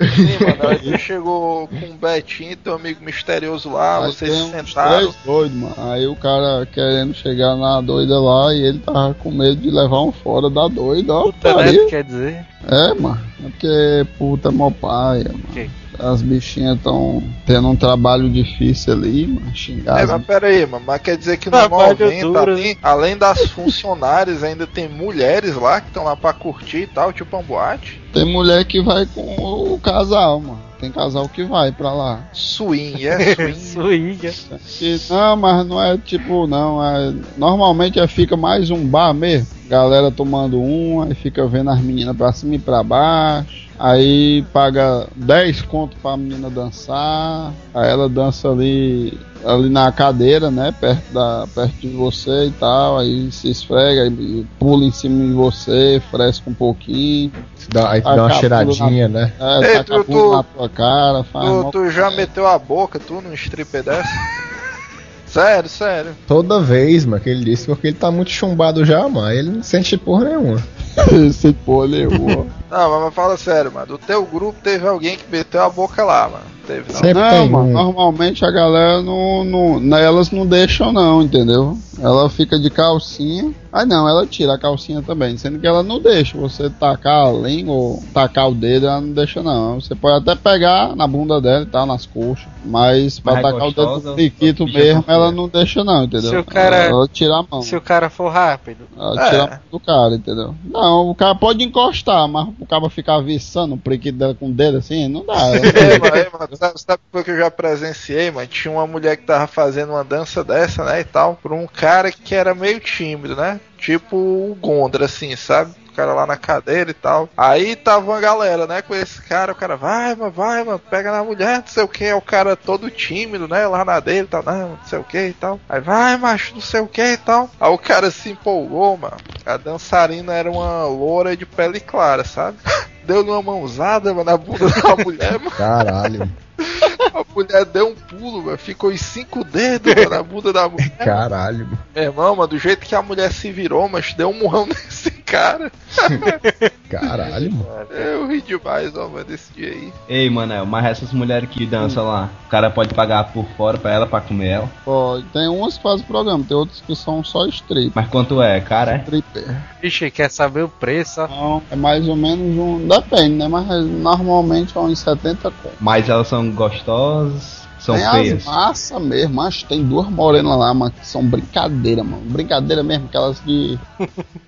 Sim, mano. Aí tu chegou com o Betinho, teu amigo misterioso lá, Aí vocês se sentaram. três doidos, mano. Aí o cara querendo chegar na doida lá e ele tava com medo de levar um fora da doida, ó. puta, né? Quer dizer, É, mano. É porque puta é mó paia, mano. Que? As bichinhas tão tendo um trabalho difícil ali, mano. Xingar. É, as mas pera aí, mano, mas quer dizer que no Trabalho 90, duro, além, além das funcionárias, ainda tem mulheres lá que estão lá pra curtir e tal, tipo uma boate. Tem mulher que vai com o casal, mano. Tem casal que vai pra lá. Swing, é swing. swinga. E, não, mas não é tipo, não. É, normalmente é, fica mais um bar mesmo. Galera tomando um, aí fica vendo as meninas pra cima e pra baixo. Aí paga 10 conto pra menina dançar. Aí ela dança ali, ali na cadeira, né? Perto, da, perto de você e tal. Aí se esfrega, aí pula em cima de você, fresca um pouquinho. Dá- aí tu dá uma cheiradinha, na- né? É, Ei, tu- tu- na tua cara, faz Tu, tu já meteu a boca, tu, num stripper dessa? Sério, sério. Toda vez, mano, que ele disse, porque ele tá muito chumbado já, mano. aí Ele não sente porra nenhuma. Esse pô levou. Não, mas, fala sério, mano. Do teu grupo teve alguém que meteu a boca lá, mano. Teve não. Sempre não, tem mano, um. normalmente a galera não, não, Elas não deixam, não, entendeu? Ela fica de calcinha. Ah, não, ela tira a calcinha também. Sendo que ela não deixa você tacar a língua ou tacar o dedo, ela não deixa, não. Você pode até pegar na bunda dela e tal, nas coxas. Mas pra Mas é tacar o dedo gostosa, priquito bicha mesmo, ela não deixa, não, entendeu? Se o cara- Ela, ela tira a mão. Se o cara for rápido. Ela É. tira a mão do cara, entendeu? Não, o cara pode encostar, mas o cara ficar viçando o priquito dela com o dedo assim, não dá. Ei, mano, ei, mano, sabe, sabe o que eu já presenciei, mano? Tinha uma mulher que tava fazendo uma dança dessa, né, e tal, pra um cara que era meio tímido, né? Tipo o Gondra, assim, sabe? Cara lá na cadeira e tal. Aí tava uma galera, né, com esse cara. O cara, vai, mano, vai, mano, pega na mulher, não sei o que. É o cara todo tímido, né, lá na dele e tal. Não, não sei o que e tal. Aí, vai, macho, não sei o que e tal. Aí o cara se empolgou, mano. A dançarina era uma loura de pele clara, sabe? Deu uma mãozada, mano, na bunda da mulher, mano. Caralho. A mulher deu um pulo, mano. Ficou em cinco dedos mano, na bunda da mulher. Caralho. Meu irmão, mano, do jeito que a mulher se virou, mas deu um murrão nesse cara. Caralho, mano. Eu ri demais, ó, mano, desse dia aí. Ei, Manel, mas essas mulheres que dançam lá, o cara pode pagar por fora pra ela pra comer ela. Pode. Tem umas que fazem programa, tem outras que são só strip. Mas quanto é, cara? É? Stripper. Vixe, quer saber o preço, ó. Então, é mais ou menos um. Depende, né? Mas normalmente é uns 70 conto. Mas elas são gostosas, são tem feias. as massas mesmo, mas tem duas morenas lá, mano, que são brincadeira, mano. Brincadeira mesmo, aquelas de.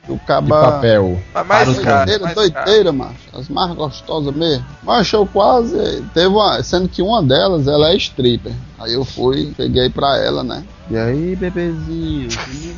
O De caba. papel. Mas caro, Doideira, mais doideira, macho. As mais gostosas mesmo. Mas eu quase. Teve uma. Sendo que uma delas, ela é stripper. Aí eu fui, peguei pra ela, né? E aí, bebezinho,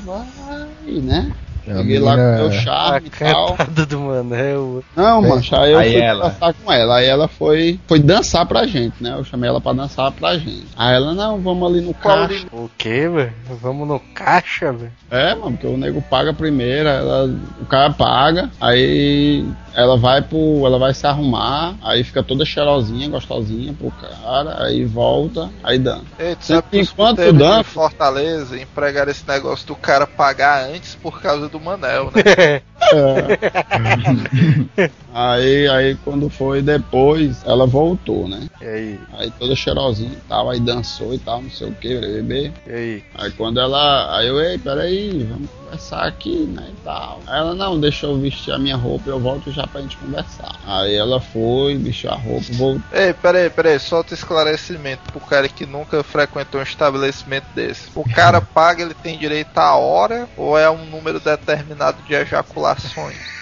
como vai, né? A Peguei lá com meu charme e tal. do Manel. Não, É. mancha, aí eu Aí fui ela. dançar com ela. Aí ela foi, foi dançar pra gente, né? Eu chamei ela pra dançar pra gente. Aí ela, não, vamos ali no caixa. O que, velho? Vamos no caixa, velho. É, mano, porque o nego paga primeiro, ela, o cara paga, aí ela vai pro. Ela vai se arrumar, aí fica toda cheirosinha, gostosinha pro cara, aí volta, aí dança. Ei, sabe que enquanto dança- Fortaleza empregaram esse negócio do cara pagar antes por causa do Manel, né? Aí, aí quando foi depois, ela voltou, né? E aí? Aí toda cheirosinha e tal, aí dançou e tal, não sei o que, bebê. E aí? Aí quando ela. Aí eu, ei, peraí, vamos conversar aqui, né? E tal. Ela, não, deixa eu vestir a minha roupa, eu volto já pra gente conversar. Aí ela foi, vestiu a roupa, voltou. Ei, peraí, peraí, solta esclarecimento pro cara que nunca frequentou um estabelecimento desse. O cara paga, ele tem direito a hora ou é um número determinado de ejaculações?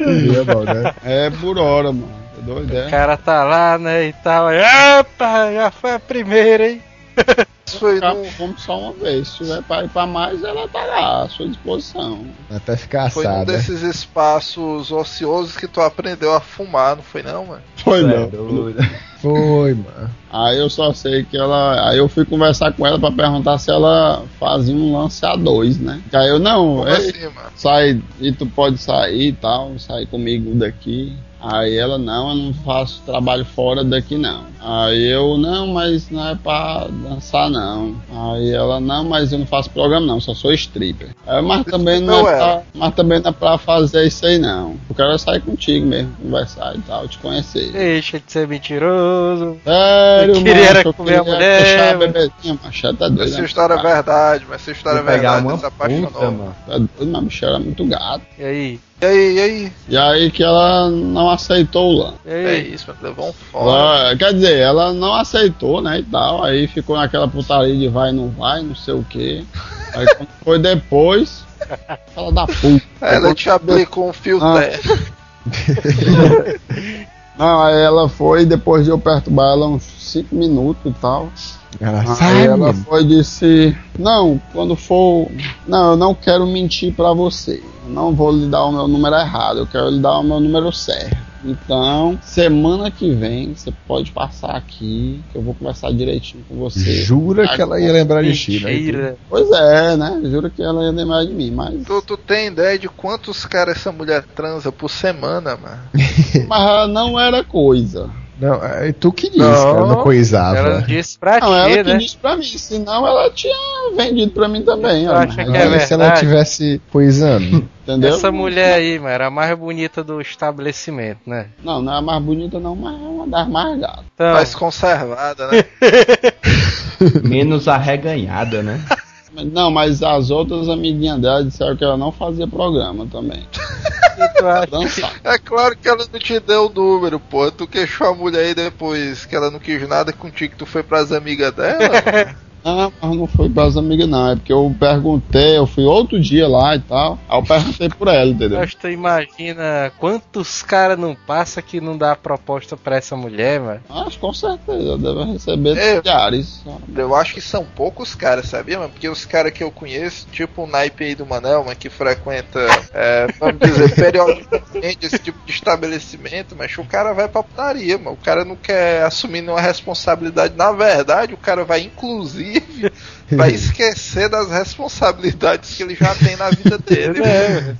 Ia, mano, né? é por hora, mano. É doido, O é? cara tá lá, né, e tal. Aí, Opa, já foi a primeira, hein? Isso foi Ficar num, como só uma vez. Se tiver pra ir pra mais, ela tá lá, à sua disposição. Até ficar foi num assada. desses espaços ociosos que tu aprendeu a fumar, não foi não, mano? Foi é não. doido. Foi, mano. Aí eu só sei que ela. Aí eu fui conversar com ela pra perguntar se ela fazia um lance a dois, né? Aí eu, não, Como é, assim, mano? sai e tu pode sair e tal, sair comigo daqui. Aí ela, não, eu não faço trabalho fora daqui não. Aí eu, não, mas não é pra dançar não. Aí ela, não, mas eu não faço programa não, só sou stripper. Aí, mas também não Não é é. pra, mas também não é pra fazer isso aí não. Eu quero sair contigo mesmo, conversar e tal, te conhecer. Deixa de ser mentiroso. Sério, Eu queria macho, era eu comer a queria mulher, deixar a bebezinha, macho, tá doido. Essa né, história é cara? verdade, mas essa história é Vou verdade, uma se apaixonou. puta, mano. Tá doido, mas a bicha era muito gato. E aí? E aí, e aí? E aí que ela não aceitou. E É isso, mano, levou um fora. Ela- quer dizer, ela não aceitou, né, e tal. Aí ficou naquela putaria de vai, não vai, não sei o que. Aí quando foi depois, ela da puta. Ela te aplicou um fio Ah. Não, aí ela foi, depois de eu perturbar ela uns 5 minutos e tal. Ela Aí ela foi e disse: Não, quando for. Não, eu não quero mentir pra você. Eu não vou lhe dar o meu número errado, eu quero lhe dar o meu número certo. Então, semana que vem, você pode passar aqui, que eu vou conversar direitinho com você. Jura que ela ia lembrar de ti, né? Pois é, né? Juro que ela ia lembrar de mim, mas. Tu, tu tem ideia de quantos caras essa mulher transa por semana, mano? Mas não era coisa. Não, é tu que disse Não, que ela não coisava. Ela disse pra Não, ela ti, que né? disse pra mim, senão ela tinha vendido pra mim também. Ó, acha que é se ela tivesse coisando. entendeu? Essa mulher aí, mano, era a mais bonita do estabelecimento, né? Não, não é a mais bonita, não, mas é uma das mais gatas. Então, Mais conservada, né? Menos arreganhada, né? Não, mas as outras amiguinhas dela disseram que ela não fazia programa também. É claro que ela não te deu o número, pô. Tu queixou a mulher aí depois que ela não quis nada contigo, que tu foi pras amigas dela. Não, mas não foi pras amigas, não. É porque eu perguntei, eu fui outro dia lá e tal. Aí eu perguntei por ela, entendeu? Mas tu imagina quantos caras não passa que não dá proposta pra essa mulher, mano? Acho com certeza, deve receber É. milhares. Eu acho que são poucos caras, sabia, mano? Porque os caras que eu conheço, tipo o naipe aí do Manel, mano, que frequenta, é, vamos dizer, periodicamente esse tipo de estabelecimento, mas o cara vai pra putaria, mano. O cara não quer assumir nenhuma responsabilidade. Na verdade, o cara vai, inclusive, vai esquecer das responsabilidades que ele já tem na vida dele. É,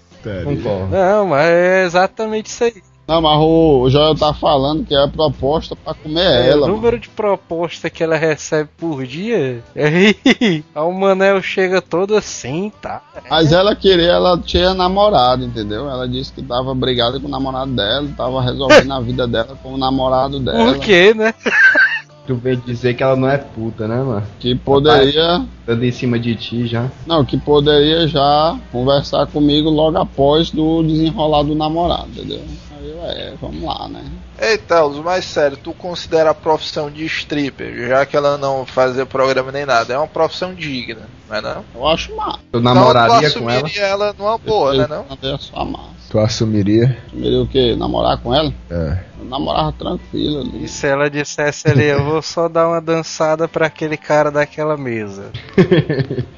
não, mas é exatamente isso aí. Não, mas o, Joel tá falando que é a proposta pra comer É, ela. o número de proposta que ela recebe por dia. Aí o Manel chega todo assim, tá? Mas ela queria, ela tinha namorado, entendeu? Ela disse que tava brigada com o namorado dela, tava resolvendo a vida dela com o namorado dela. Por quê, né? Tu veio dizer que ela não é puta, né, mano? Que poderia. Dando em cima de ti já. Não, que poderia já conversar comigo logo após do desenrolar do namorado, entendeu? Aí eu, é, vamos lá, né? Ei, Talos, mais sério, tu considera a profissão de stripper, já que ela não fazia programa nem nada, é uma profissão digna, não é não? Eu acho. Tu Então namoraria tu com ela? ela numa boa, né não? Eu só massa. Tu assumiria? Primeiro o quê? Namorar com ela? É. Eu namorava tranquilo ali. E se ela dissesse ali, eu vou só dar uma dançada pra aquele cara daquela mesa.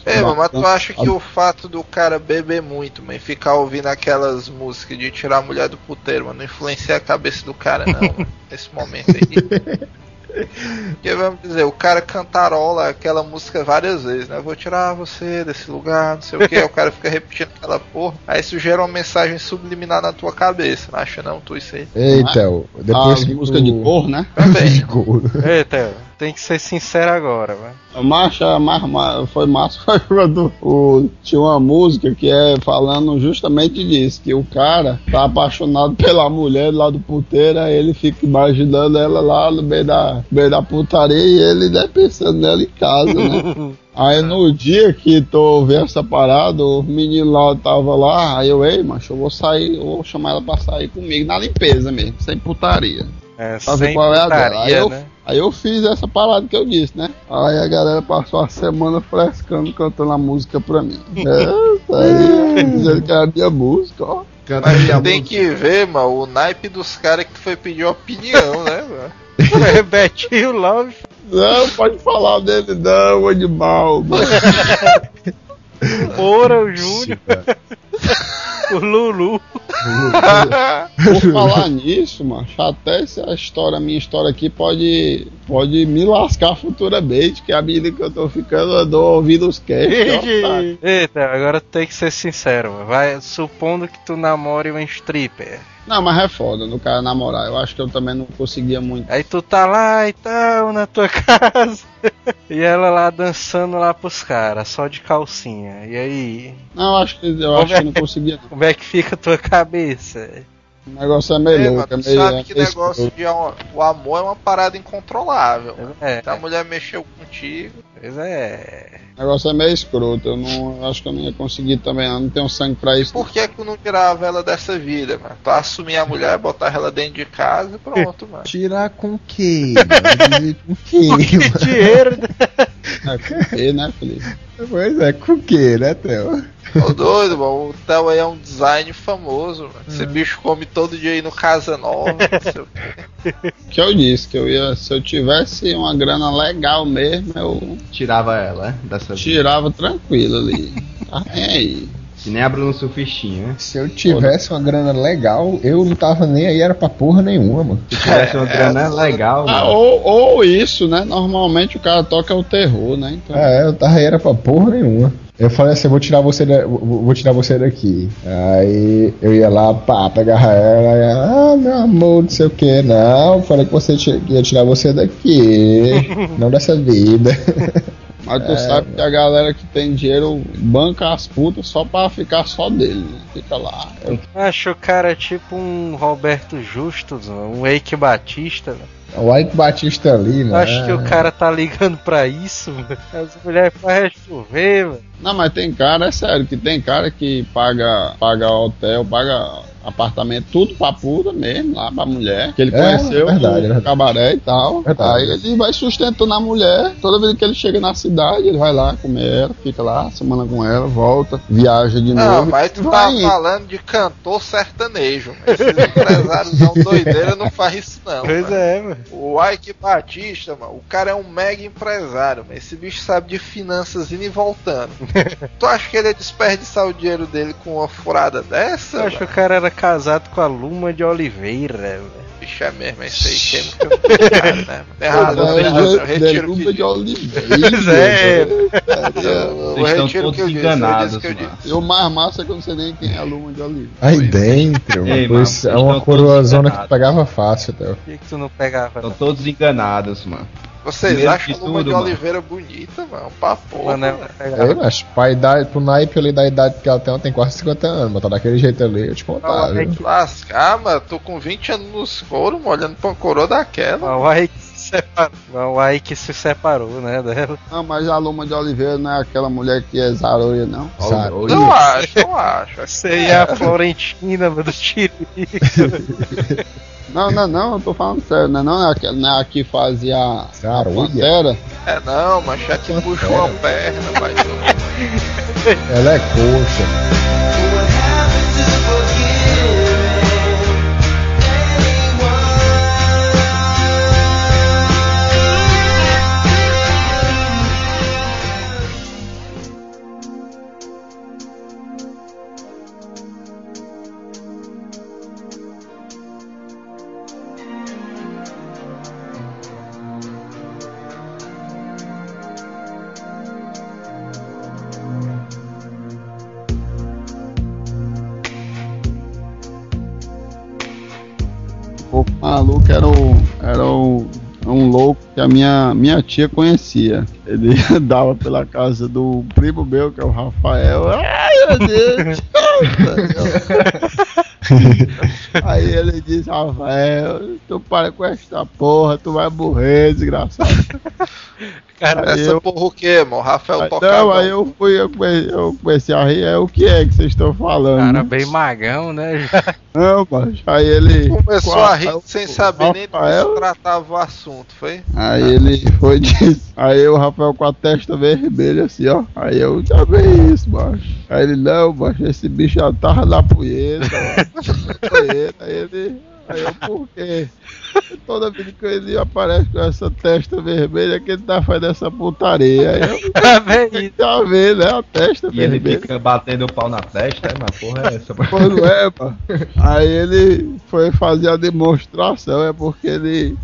Mano, mas tu acha que o fato do cara beber muito, mano, e ficar ouvindo aquelas músicas de tirar a mulher do puteiro, mano, não influencia a cabeça do cara não, mano, nesse momento aí? Porque vamos dizer, o cara cantarola aquela música várias vezes, né? Vou tirar você desse lugar, não sei o que, o cara fica repetindo aquela porra. Aí isso gera uma mensagem subliminar na tua cabeça, não acha não, tu isso aí? Eita, o- depois a que música tu- de cor, né? Também. de cor. Eita, tem que ser sincero agora, velho. Marcha, mar, mar- foi massa o, tinha uma música que é falando justamente disso, que o cara tá apaixonado pela mulher lá do puteiro, aí ele fica imaginando ela lá no meio da, meio da putaria e ele né, pensando nela em casa, né? Aí no dia que tô vendo essa parada, o menino lá tava lá, aí eu, ei, macho, eu vou sair, eu vou chamar ela pra sair comigo na limpeza mesmo, sem putaria. É, qual é a dela. Aí eu, né? aí eu fiz essa parada que eu disse, né? Aí a galera passou a semana frescando, cantando a música pra mim. É, tá aí, dizendo que era a minha música, ó. Canta Mas tem música. que ver, mano, o naipe dos caras que tu foi pedir opinião, né, mano? É Betinho Love. Não, pode falar dele não, animal. Moura, o Júnior, o Lulu. Por falar nisso, macho, até essa história, minha história aqui pode, pode me lascar futuramente, que a menina que eu tô ficando andou ouvindo os casts, tá? Eita, agora tem que ser sincero, mano. vai supondo que tu namore um stripper. Não, mas é foda no cara namorar. Eu acho que eu também não conseguia muito. Aí tu tá lá e tal, na tua casa. e ela lá dançando lá pros caras, só de calcinha. E aí, Não, eu acho que eu acho que eu não conseguia. como é que fica a tua cabeça? O negócio é meio É, louco, é meio. sabe é que negócio de o amor é uma parada incontrolável. É, Se a mulher mexeu contigo, pois é. O negócio é meio escroto. Eu não eu acho que eu não ia conseguir também. Eu não tenho sangue pra isso. por que que tu não tirava ela dessa vida, mano? Tu assumir a mulher, botar ela dentro de casa e pronto, mano. Tirar com quem? mano? Dizer com quem? Que mano? dinheiro, né? É porque, né, Felipe? Pois é, com quem, né, Theo? Ô doido, mano. O Theo aí é um design famoso, mano. Esse bicho come todo dia aí no Casa Nova. não sei o quê. Que eu disse que eu ia. Se eu tivesse uma grana legal mesmo, eu Tirava ela, né? Dessa vida. tirava tranquilo ali. Tá nem aí. Que nem a Bruno Surfistinha, né? Se eu tivesse uma grana legal, eu não tava nem aí, era pra porra nenhuma, mano. Se tivesse uma grana legal, Ah, mano. ou, ou isso, né? Normalmente o cara toca o terror, né? Então. É, eu tava aí, era pra porra nenhuma. Eu falei assim, eu vou tirar você, da- vou tirar você daqui. Aí eu ia lá, pá, pegava ela, ela, ah, meu amor, não sei o que, não, falei que você ia tirar você daqui, não dessa vida. Mas tu sabe que a galera que tem dinheiro banca as putas só pra ficar só dele, né? Fica lá. Eu- Acho o cara tipo um Roberto Justus, um Eike Batista. mano. O Ike Batista ali, Eu mano. Acho que o cara tá ligando pra isso, mano. As mulheres fazem chover, mano. Não, mas tem cara, é sério, que tem cara que paga, paga hotel, paga apartamento, tudo pra puta mesmo, lá pra mulher. Que ele É, conheceu verdade, no verdade. cabaré e tal. Verdade. Aí ele vai sustentando a mulher. Toda vez que ele chega na cidade, ele vai lá comer ela, fica lá, semana com ela, volta, viaja de Não, novo. mas tu vai tá indo. falando de cantor sertanejo. Esses empresários não doideira não faz isso não. Pois mano. é, mano. O Ike Batista, mano, o cara é um mega empresário, mas esse bicho sabe de finanças indo e voltando. tu acha que ele ia desperdiçar o dinheiro dele com uma furada dessa? Eu acho que mano? o cara era casado com a Luma de Oliveira, velho. Bicho, é mesmo, esse aí queima que eu cara, né? Errado, eu retiro- eu retiro o que de oliveira. Pois é. eu- retiro o que eu todos disse, eu enganados, disse que eu mais massa é que eu não sei nem quem é a Luma de oliveira. Aí dentro, Ei, pois mano, é uma coroazona que pegava fácil, Theo. Por que, que tu não pegava? Estão todos enganados, mano. Vocês Primeiro acham a Luma de mano. Oliveira bonita, mano? Pra porra, Manel velho. É, pegava. mas pra idade, pro naipe ali da idade que ela tem, ela tem quase 50 anos, mas tá daquele jeito ali, eu te contar, Fala, viu? Lascar, mano, tô com 20 anos nos couro, mano, olhando pra uma coroa daquela. O Aí que se separou. O Aí que se separou, né? Dela. Não, mas a Luma de Oliveira não é aquela mulher que é zaroia, não. Sabe? Não acho, não acho. Você e a Florentina, mano, do Tiririca. Não, não, não, eu tô falando sério, não é não, é não é a que fazia a, pantera. É não, mas já que puxou a perna, mas Ela é coxa. A minha, minha tia conhecia. Ele dava pela casa do primo meu, que é o Rafael. Ai, meu Deus! Aí ele disse, Rafael, tu para com esta porra, tu vai morrer, desgraçado. Cara, Aí essa eu- porra o quê, mano? Rafael Aí, tocava. não, aí eu fui, eu comecei, eu comecei a rir, aí o que é que vocês estão falando? cara bem magão, né? Não, mas aí ele. Começou com a rir sem saber nem Rafael, se tratava o assunto, foi? Aí ele foi disso. Aí o Rafael com a testa vermelha assim, ó. Aí eu já vi isso, macho. Aí ele, não, macho, esse bicho já tava na punheta, macho. Na punheta. Aí ele. Aí eu, por quê? Toda vez que ele aparece com essa testa vermelha, que ele tá fazendo essa putaria. Aí eu Tá bem. já vi, né? A testa E ele vermelha. fica batendo o pau na testa, é, mas porra é essa? Não é, mano. Aí ele foi fazer a demonstração, é porque ele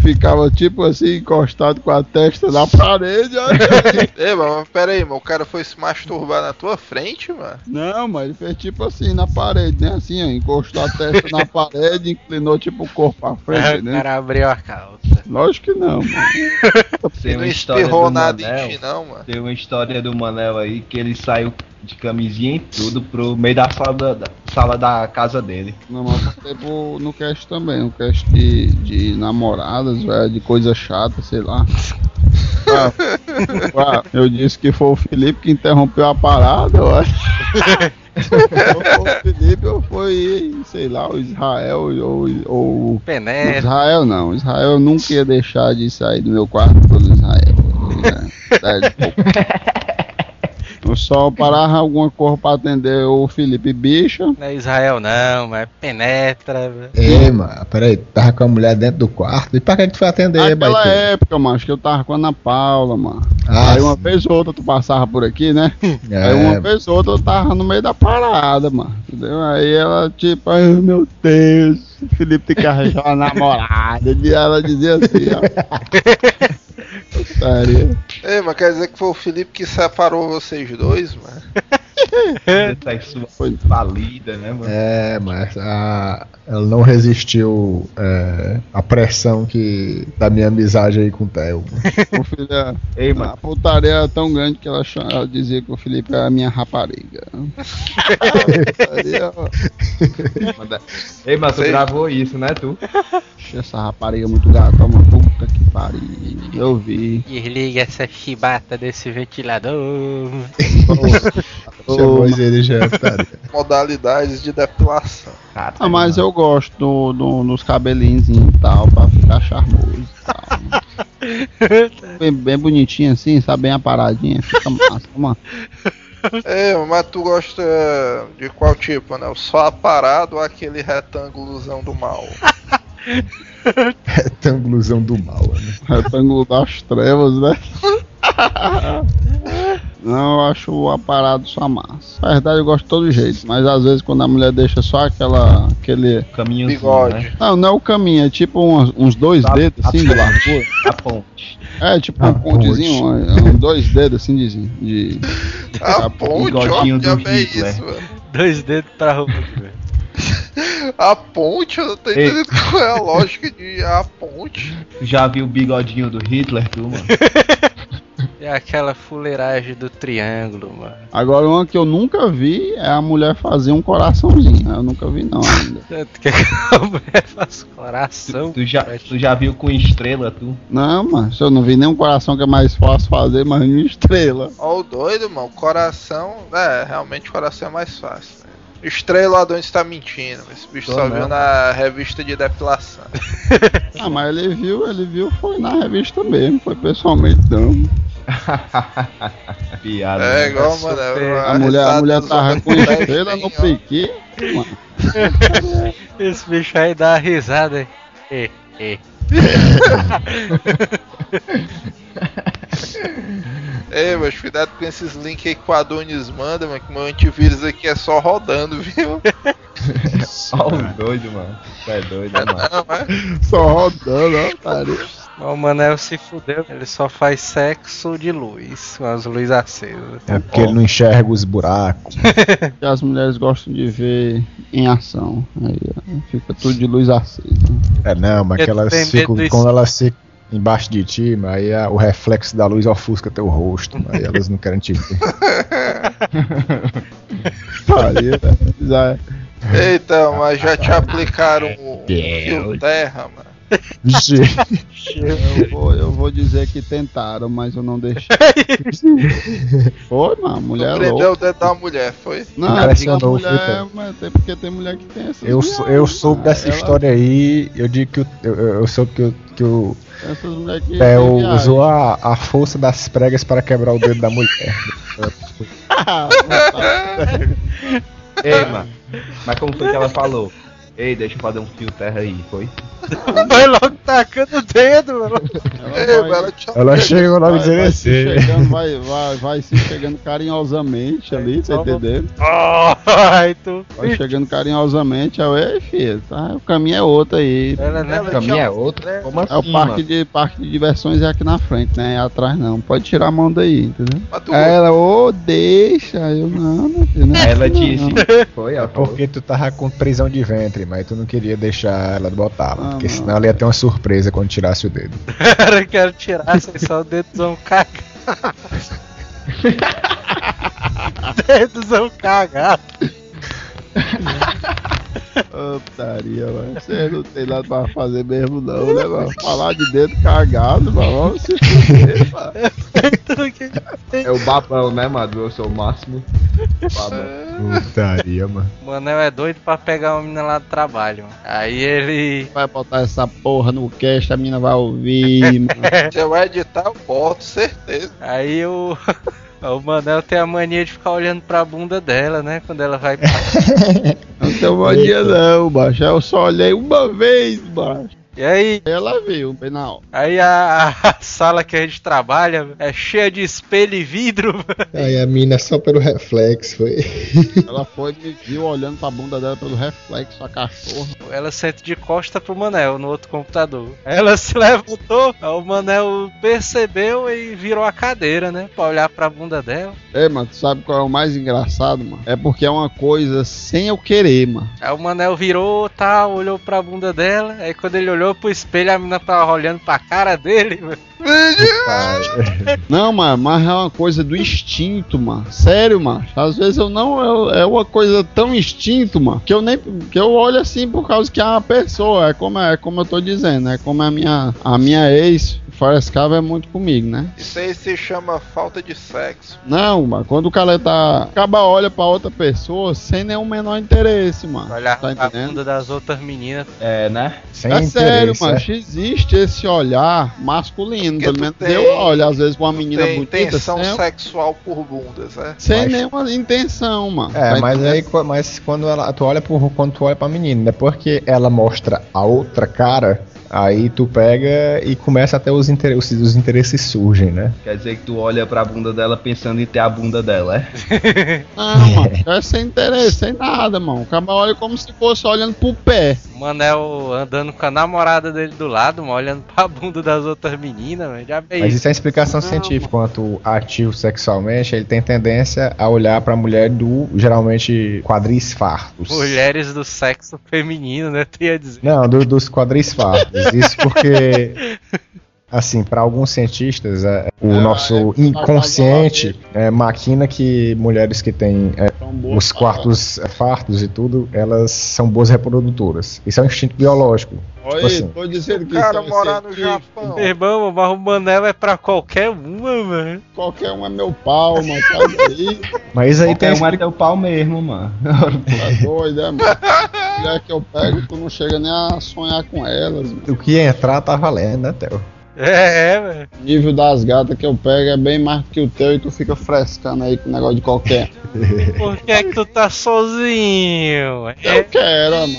ficava tipo assim, encostado com a testa na parede. Ei, mano, pera aí, mano, o cara foi se masturbar na tua frente, mano? Não, mas ele fez tipo assim na parede, né? Assim, ó, encostou a testa na parede, inclinou tipo o corpo pra frente, O né? cara abriu a calça. Lógico que não, mano. Tem não uma história espirrou nada Manel. em ti, não, mano. Tem uma história do Manel aí que ele saiu de camisinha e tudo pro meio da sala da, da- sala da casa dele. Não, mas eu no cast também, no cast de, de namoradas, velho, de coisa chata, sei lá. Ah, ah, eu disse que foi o Felipe que interrompeu a parada, eu acho. ou foi o Felipe ou foi, sei lá, o Israel ou, ou o Pené. Israel não. Israel nunca ia deixar de sair do meu quarto pelo Israel. né? É, só parava alguma cor pra atender o Felipe Bicha. Não é Israel não, mas penetra. Ei, mano, peraí, tava com a mulher dentro do quarto. E pra que que tu foi atender, Naquela Baitê? época, mano, acho que eu tava com a Ana Paula, mano. Ah, Aí uma sim. vez ou outra tu passava por aqui, né? É, Aí uma vez ou outra eu tava no meio da parada, mano. Entendeu? Aí ela, tipo, ai meu Deus, Felipe tem que arranjar uma namorada. E ela dizia assim, ó. Sério. Ei, mas quer dizer que foi o Felipe que separou vocês dois, mano? Foi falida, né, mano? É, mas a, ela não resistiu é, à pressão que da minha amizade aí com o Theo. O filho, Ei, mano, a putaria era tão grande que ela, chama- ela dizia que o Felipe era a minha rapariga. Ei, mas tu gravou isso, né, tu? Essa rapariga é muito gata, mano. Puta que pariu. Eu vi. Desliga essa chibata desse ventilador. Chamou ele já? Modalidades de depilação. Cara, Ah, mas eu gosto do, do- dos cabelinhos e tal, pra ficar charmoso e tal. Bem, bem bonitinho assim, sabe? Bem aparadinha, fica massa, mano. Ei, mas tu gosta de qual tipo, né? O só aparado ou aquele retângulozão do mal? Retângulozão do mal, né? Retângulo das trevas, né? Não, eu acho o aparado só massa. Na verdade, eu gosto de todo jeito, mas às vezes quando a mulher deixa só aquela. aquele. Caminho Bigode. Né? Não, não é o caminho, é tipo uns, uns dois Tá- dedos assim de largura. A ponte. É, tipo Ah, um pontezinho, um, um dois dedos assim de. de... A ponte, ó, do já é isso, mano. Dois dedos pra roupa. velho. A ponte, eu não tô Ei. entendendo qual é a lógica de a ponte. Tu já viu o bigodinho do Hitler, tu, mano? É aquela fuleiragem do triângulo, mano. Agora, uma que eu nunca vi é a mulher fazer um coraçãozinho. Eu nunca vi, não, ainda. Tanto que a mulher faz coração. Tu já, tu já viu com estrela, tu? Não, mas eu não vi nenhum coração que é mais fácil fazer, mas uma estrela. Ó, o doido, mano. Coração. É, realmente coração é mais fácil. Né? Estrela Adão está mentindo. Esse bicho Tô só não. viu na revista de depilação. Ah, mas ele viu, ele viu, foi na revista mesmo, foi pessoalmente não. Piada. É né? igual, Essa mano. foi- A mulher, a mulher tava com estrela estrela no mano. Esse bicho aí dá uma risada. É, é. Ei, mas cuidado com esses links aí que o Adonis manda, mano. Que meu antivírus aqui é só rodando, viu? Ó, o doido, mano. Tu é doido, né, mano. Não, é? Só rodando, ó, pariu. O Manel se fudeu. Ele só faz sexo de luz, com as luzes acesas. É porque ele não enxerga os buracos. Que as mulheres gostam de ver em ação. Aí ó, fica tudo de luz acesa. É, não, mas que elas ficam. Quando elas ficam embaixo de ti, mas aí a- o reflexo da luz ofusca teu rosto. Aí elas não querem te ver. Pariu, né? Já- Eita, mas já te aplicaram o fio terra, mano. Eu vou, eu vou dizer que tentaram, mas eu não deixei. Foi, mano, a mulher é Prendeu louca. o dedo da mulher, foi? Não, Cara, é esse é novo, mulher, mas tem porque tem mulher que tem essas Eu, sou- eu soube mano. dessa Ela- história aí, eu digo que eu, eu, eu soube que, o- que o Essas mulheres que usou a, a força das pregas para quebrar o dedo da mulher. Ei, mano. Mas como foi que ela falou? Ei, deixa eu fazer um fio terra aí, foi? Vai logo tacando o dedo, mano. Ela vai, ela Ela chegou logo vai, dizendo vai, se assim. chegando, vai, vai, vai se chegando carinhosamente ali, tá entendendo? Ai, tu. Vai chegando carinhosamente, aí, ei, filho, tá, o caminho é outro aí. Ela, né? O caminho é outro? Como assim, É o parque mano? de, parque de diversões é aqui na frente, né? É atrás não. Pode tirar a mão daí, entendeu? Aí ela, ô, deixa. Eu não, meu filho. Não é ela assim, disse. não. Foi, É ela falou. porque tu tava com prisão de ventre, mas tu não queria deixar ela botar, Ah, porque não. senão ela ia ter uma surpresa quando tirasse o dedo. Cara, eu quero tirar, só o dedozão cagado. dedozão cagado. Ô, putaria, mano. Você não tem nada pra fazer mesmo, não, né, mano? Falar de dedo cagado, mano. Vamos se fuder, mano. Tudo que- É o babão, né, Madu? Eu sou o máximo. Babão. Putaria, mano. O Manel é doido pra pegar uma menina lá do trabalho. mano. Aí ele. Vai botar essa porra no cast, a mina vai ouvir, mano. Se eu editar, eu boto, certeza. Aí o. O Manel tem a mania de ficar olhando pra bunda dela, né? Quando ela vai. Não tem mania não, macho. Eu só olhei uma vez, macho. E aí, Ela viu, bem na hora. aí a, a sala que a gente trabalha é cheia de espelho e vidro. Aí a mina só pelo reflexo foi. Ela foi me viu olhando pra bunda dela pelo reflexo, a cachorra. Ela senta de costa pro Manel no outro computador. Ela se levantou, aí o Manel percebeu e virou a cadeira, né? Pra olhar pra bunda dela. Ei, mano, tu sabe qual é o mais engraçado, mano? É porque é uma coisa sem eu querer, mano. Aí o Manel virou, tá, olhou pra bunda dela. Aí quando ele olhou pro espelho, a menina tava olhando pra cara dele. mano. Não, mano, mas é uma coisa do instinto, mano. Sério, mano. Às vezes eu não. É, é uma coisa tão instinto, mano, que eu nem. que eu olho assim por causa que é uma pessoa. É como, é como eu tô dizendo, é como a minha, a minha ex frescava é muito comigo, né? Isso aí se chama falta de sexo. Não, mano, quando o cara tá. Acaba olha pra outra pessoa sem nenhum menor interesse, mano. Olhar Tá entendendo? bunda das outras meninas. É, né? Sem É sério, interesse, mano. é. Existe esse olhar masculino. Porque Pelo menos tem- eu olho, às vezes, pra uma menina Tem bonita. tensão sem, sexual por bundas, é? sem Mas- nenhuma intenção, mano. É, mas entendendo? aí mas quando ela, tu olha por quando tu olha pra menina, depois que ela mostra a outra cara, Aí tu pega e começa até os interesses, os interesses surgem, né? Quer dizer que tu olha pra bunda dela pensando em ter a bunda dela, é? Não, mano, é sem interesse, sem nada, mano. O cara olha como se fosse olhando pro pé. O Manel andando com a namorada dele do lado, mano, olhando pra bunda das outras meninas, mano. Já veio. Mas isso é explicação científica. Quanto ativo sexualmente, ele tem tendência a olhar pra mulher do, geralmente, quadris fartos. Mulheres do sexo feminino, né? Tu ia dizer. Não, do- dos quadris fartos. Isso porque, assim, para alguns cientistas, é, o É, nosso é, inconsciente é, maquina que mulheres que têm é, os quartos é, fartos e tudo, elas são boas reprodutoras. Isso é um instinto biológico. Olha, Tipo assim. tô dizendo que cara isso é morar no. Japão. Meu irmão, mas o Manel é pra qualquer uma, mano. Qualquer um é meu pau, mano. Sai daí. Mas aí tem Qualquer a um é teu pau mesmo, mano. Tá doido, é, mano? Mulher que eu pego, tu não chega nem a sonhar com elas. Mano. o que entrar tá valendo, né, Theo? É, é, velho. O nível das gatas que eu pego é bem mais que o teu e tu fica frescando aí com o negócio de qualquer. Por que é que tu tá sozinho? Eu quero, mano.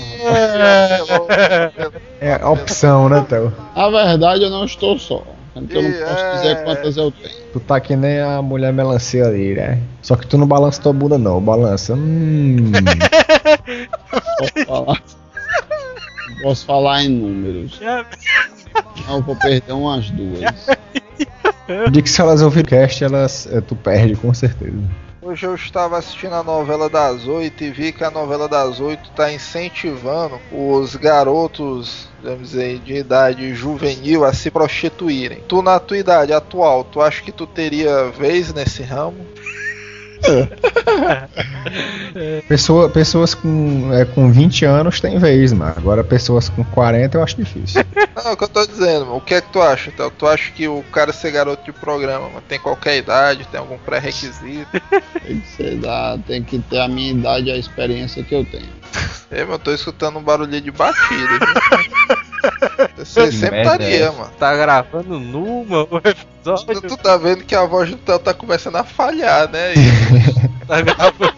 É a opção, né, Theo? Na verdade, eu não estou só. Então eu não posso É. dizer quantas eu tenho. Tu tá que nem a mulher melancia ali, né? Só que tu não balança tua bunda, não. Balança. Hum. Posso falar. Posso falar em números. Não, eu vou perder umas duas. De que se elas ouvirem o cast, elas, eh, tu perde, com certeza. Hoje eu estava assistindo a novela das oito e vi que a novela das oito está incentivando os garotos, vamos dizer, de idade juvenil a se prostituírem. Tu na tua idade atual, tu acha que tu teria vez nesse ramo? Pessoa, pessoas com, é, com 20 anos têm vez, mano. Agora pessoas com 40 eu acho difícil. Não, é o que eu tô dizendo, mano. o que é que tu acha, então? Tu acha que o cara ser garoto de programa mano, tem qualquer idade, tem algum pré-requisito? Tem que ser da, tem que ter a minha idade e a experiência que eu tenho. É, mano, eu tô escutando um barulhinho de batida. Você Que sempre é estaria, mano. Tá gravando nu, mano, o Tu, episódio. tu tá vendo que a voz do Theo tá começando a falhar, né? E Tá gravando.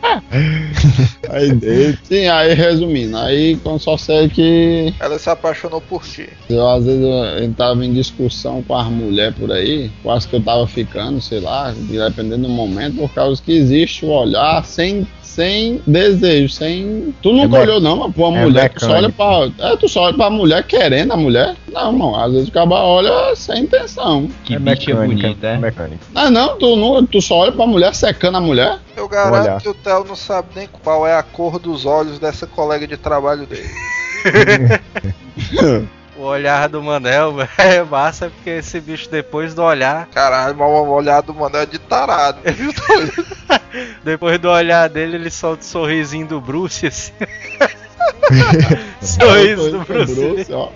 Aí dele. Sim, aí resumindo, aí quando só sei que ela se apaixonou por ti. eu às vezes eu entrava em discussão com as mulheres por aí, quase que eu tava ficando, sei lá, dependendo do momento, por causa que existe o olhar sem. Sem desejo, sem. Tu nunca É olhou, não, mas pra uma é mulher, tu só olha pra. É, tu só olha pra mulher querendo a mulher. Não, mano, às vezes o cara olha sem intenção. Que é bicha bonita, é mecânico. Não, não, tu, não, tu só olha pra mulher secando a mulher. Eu garanto Olhar. que o Theo não sabe nem qual é a cor dos olhos dessa colega de trabalho dele. O olhar do Manel é massa porque esse bicho depois do olhar, Caralho, mal olhado, mano, é de tarado. depois do olhar dele, ele solta o sorrisinho do Bruce assim. sorriso do Bruce. Lee. ó.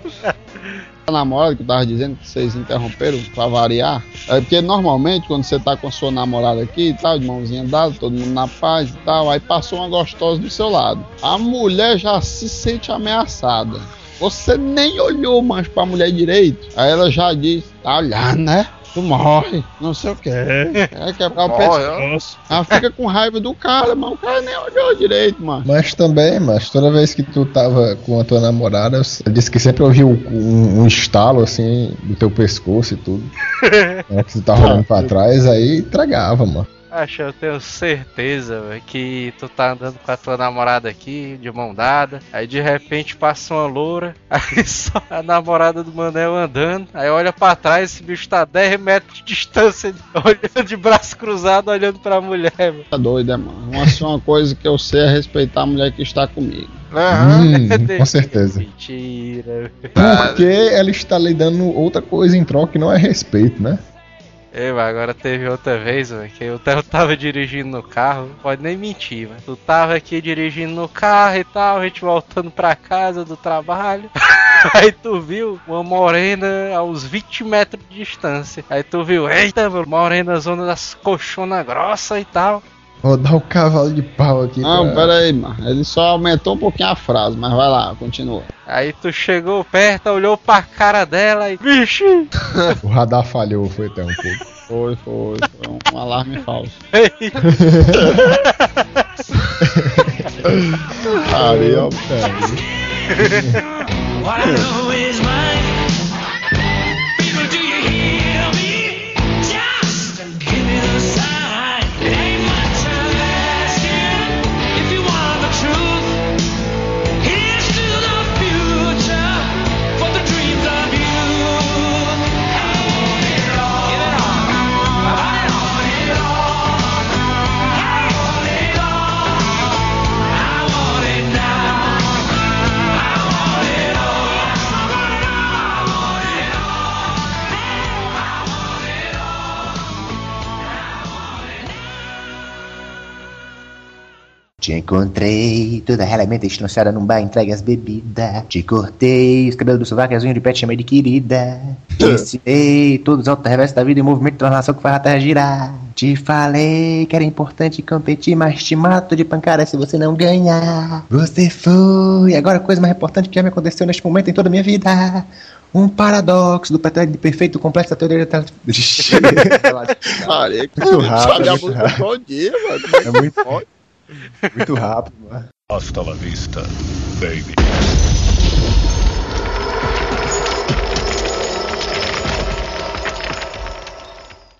A namorada que eu tava dizendo que vocês interromperam pra variar. É porque normalmente quando você tá com a sua namorada aqui e tal, de mãozinha dada, todo mundo na paz e tal, aí passou uma gostosa do seu lado. A mulher já se sente ameaçada. Você nem olhou mais pra mulher direito. Aí ela já diz, tá olhando, né? Tu morre, não sei o que. É quebrar o pescoço. Ela fica com raiva do cara, mas o cara nem olhou direito, mano. Mas também, mas toda vez que tu tava com a tua namorada, eu disse que sempre ouviu um, um estalo assim do teu pescoço e tudo. é, que tu tava olhando pra trás, aí entregava, mano. Acho, eu tenho certeza véio, que tu tá andando com a tua namorada aqui, de mão dada, aí de repente passa uma loura, aí só a namorada do Manel andando, aí olha pra trás, esse bicho tá a 10 metros de distância, olhando de braço cruzado, olhando pra mulher, mano. Tá doido, é, mano? Uma, assim, uma coisa que eu sei é respeitar a mulher que está comigo. Aham. Hum, com certeza. Mentira. Porque ela está lhe dando outra coisa em troca que não é respeito, né? Mas agora teve outra vez, que eu tava- tava dirigindo no carro, pode nem mentir, velho. Tu tava aqui dirigindo no carro e tal, a gente voltando pra casa do trabalho. Aí tu viu uma morena a uns 20 metros de distância. Aí tu viu, eita, morena zona das colchonas grossa e tal. Vou dar o cavalo de pau aqui. Não, pra- pera aí, mano. Ele só aumentou um pouquinho a frase, mas vai lá, continua. Aí tu chegou perto, olhou pra cara dela e. Vixe! O radar falhou, foi até um pouco. Foi, foi, foi um, um alarme falso. Aí, ó, pera. Te encontrei, toda realmente estronsada num bar, entregue as bebidas. Te cortei, os cabelos do sovaco e as unhas de pé te chamei de querida. Te ensinei todos os altos revés da vida e o movimento de translação que faz a terra girar. Te falei que era importante competir, mas te mato de pancada se você não ganhar. Você foi, agora a coisa mais importante que já me aconteceu neste momento em toda a minha vida. Um paradoxo do pretérito perfeito complexo da teoria da... Cara, é que Muito rápido, sabe a muito música rápido. todo dia, mano. É muito, muito rápido, mano. Hasta la vista, baby.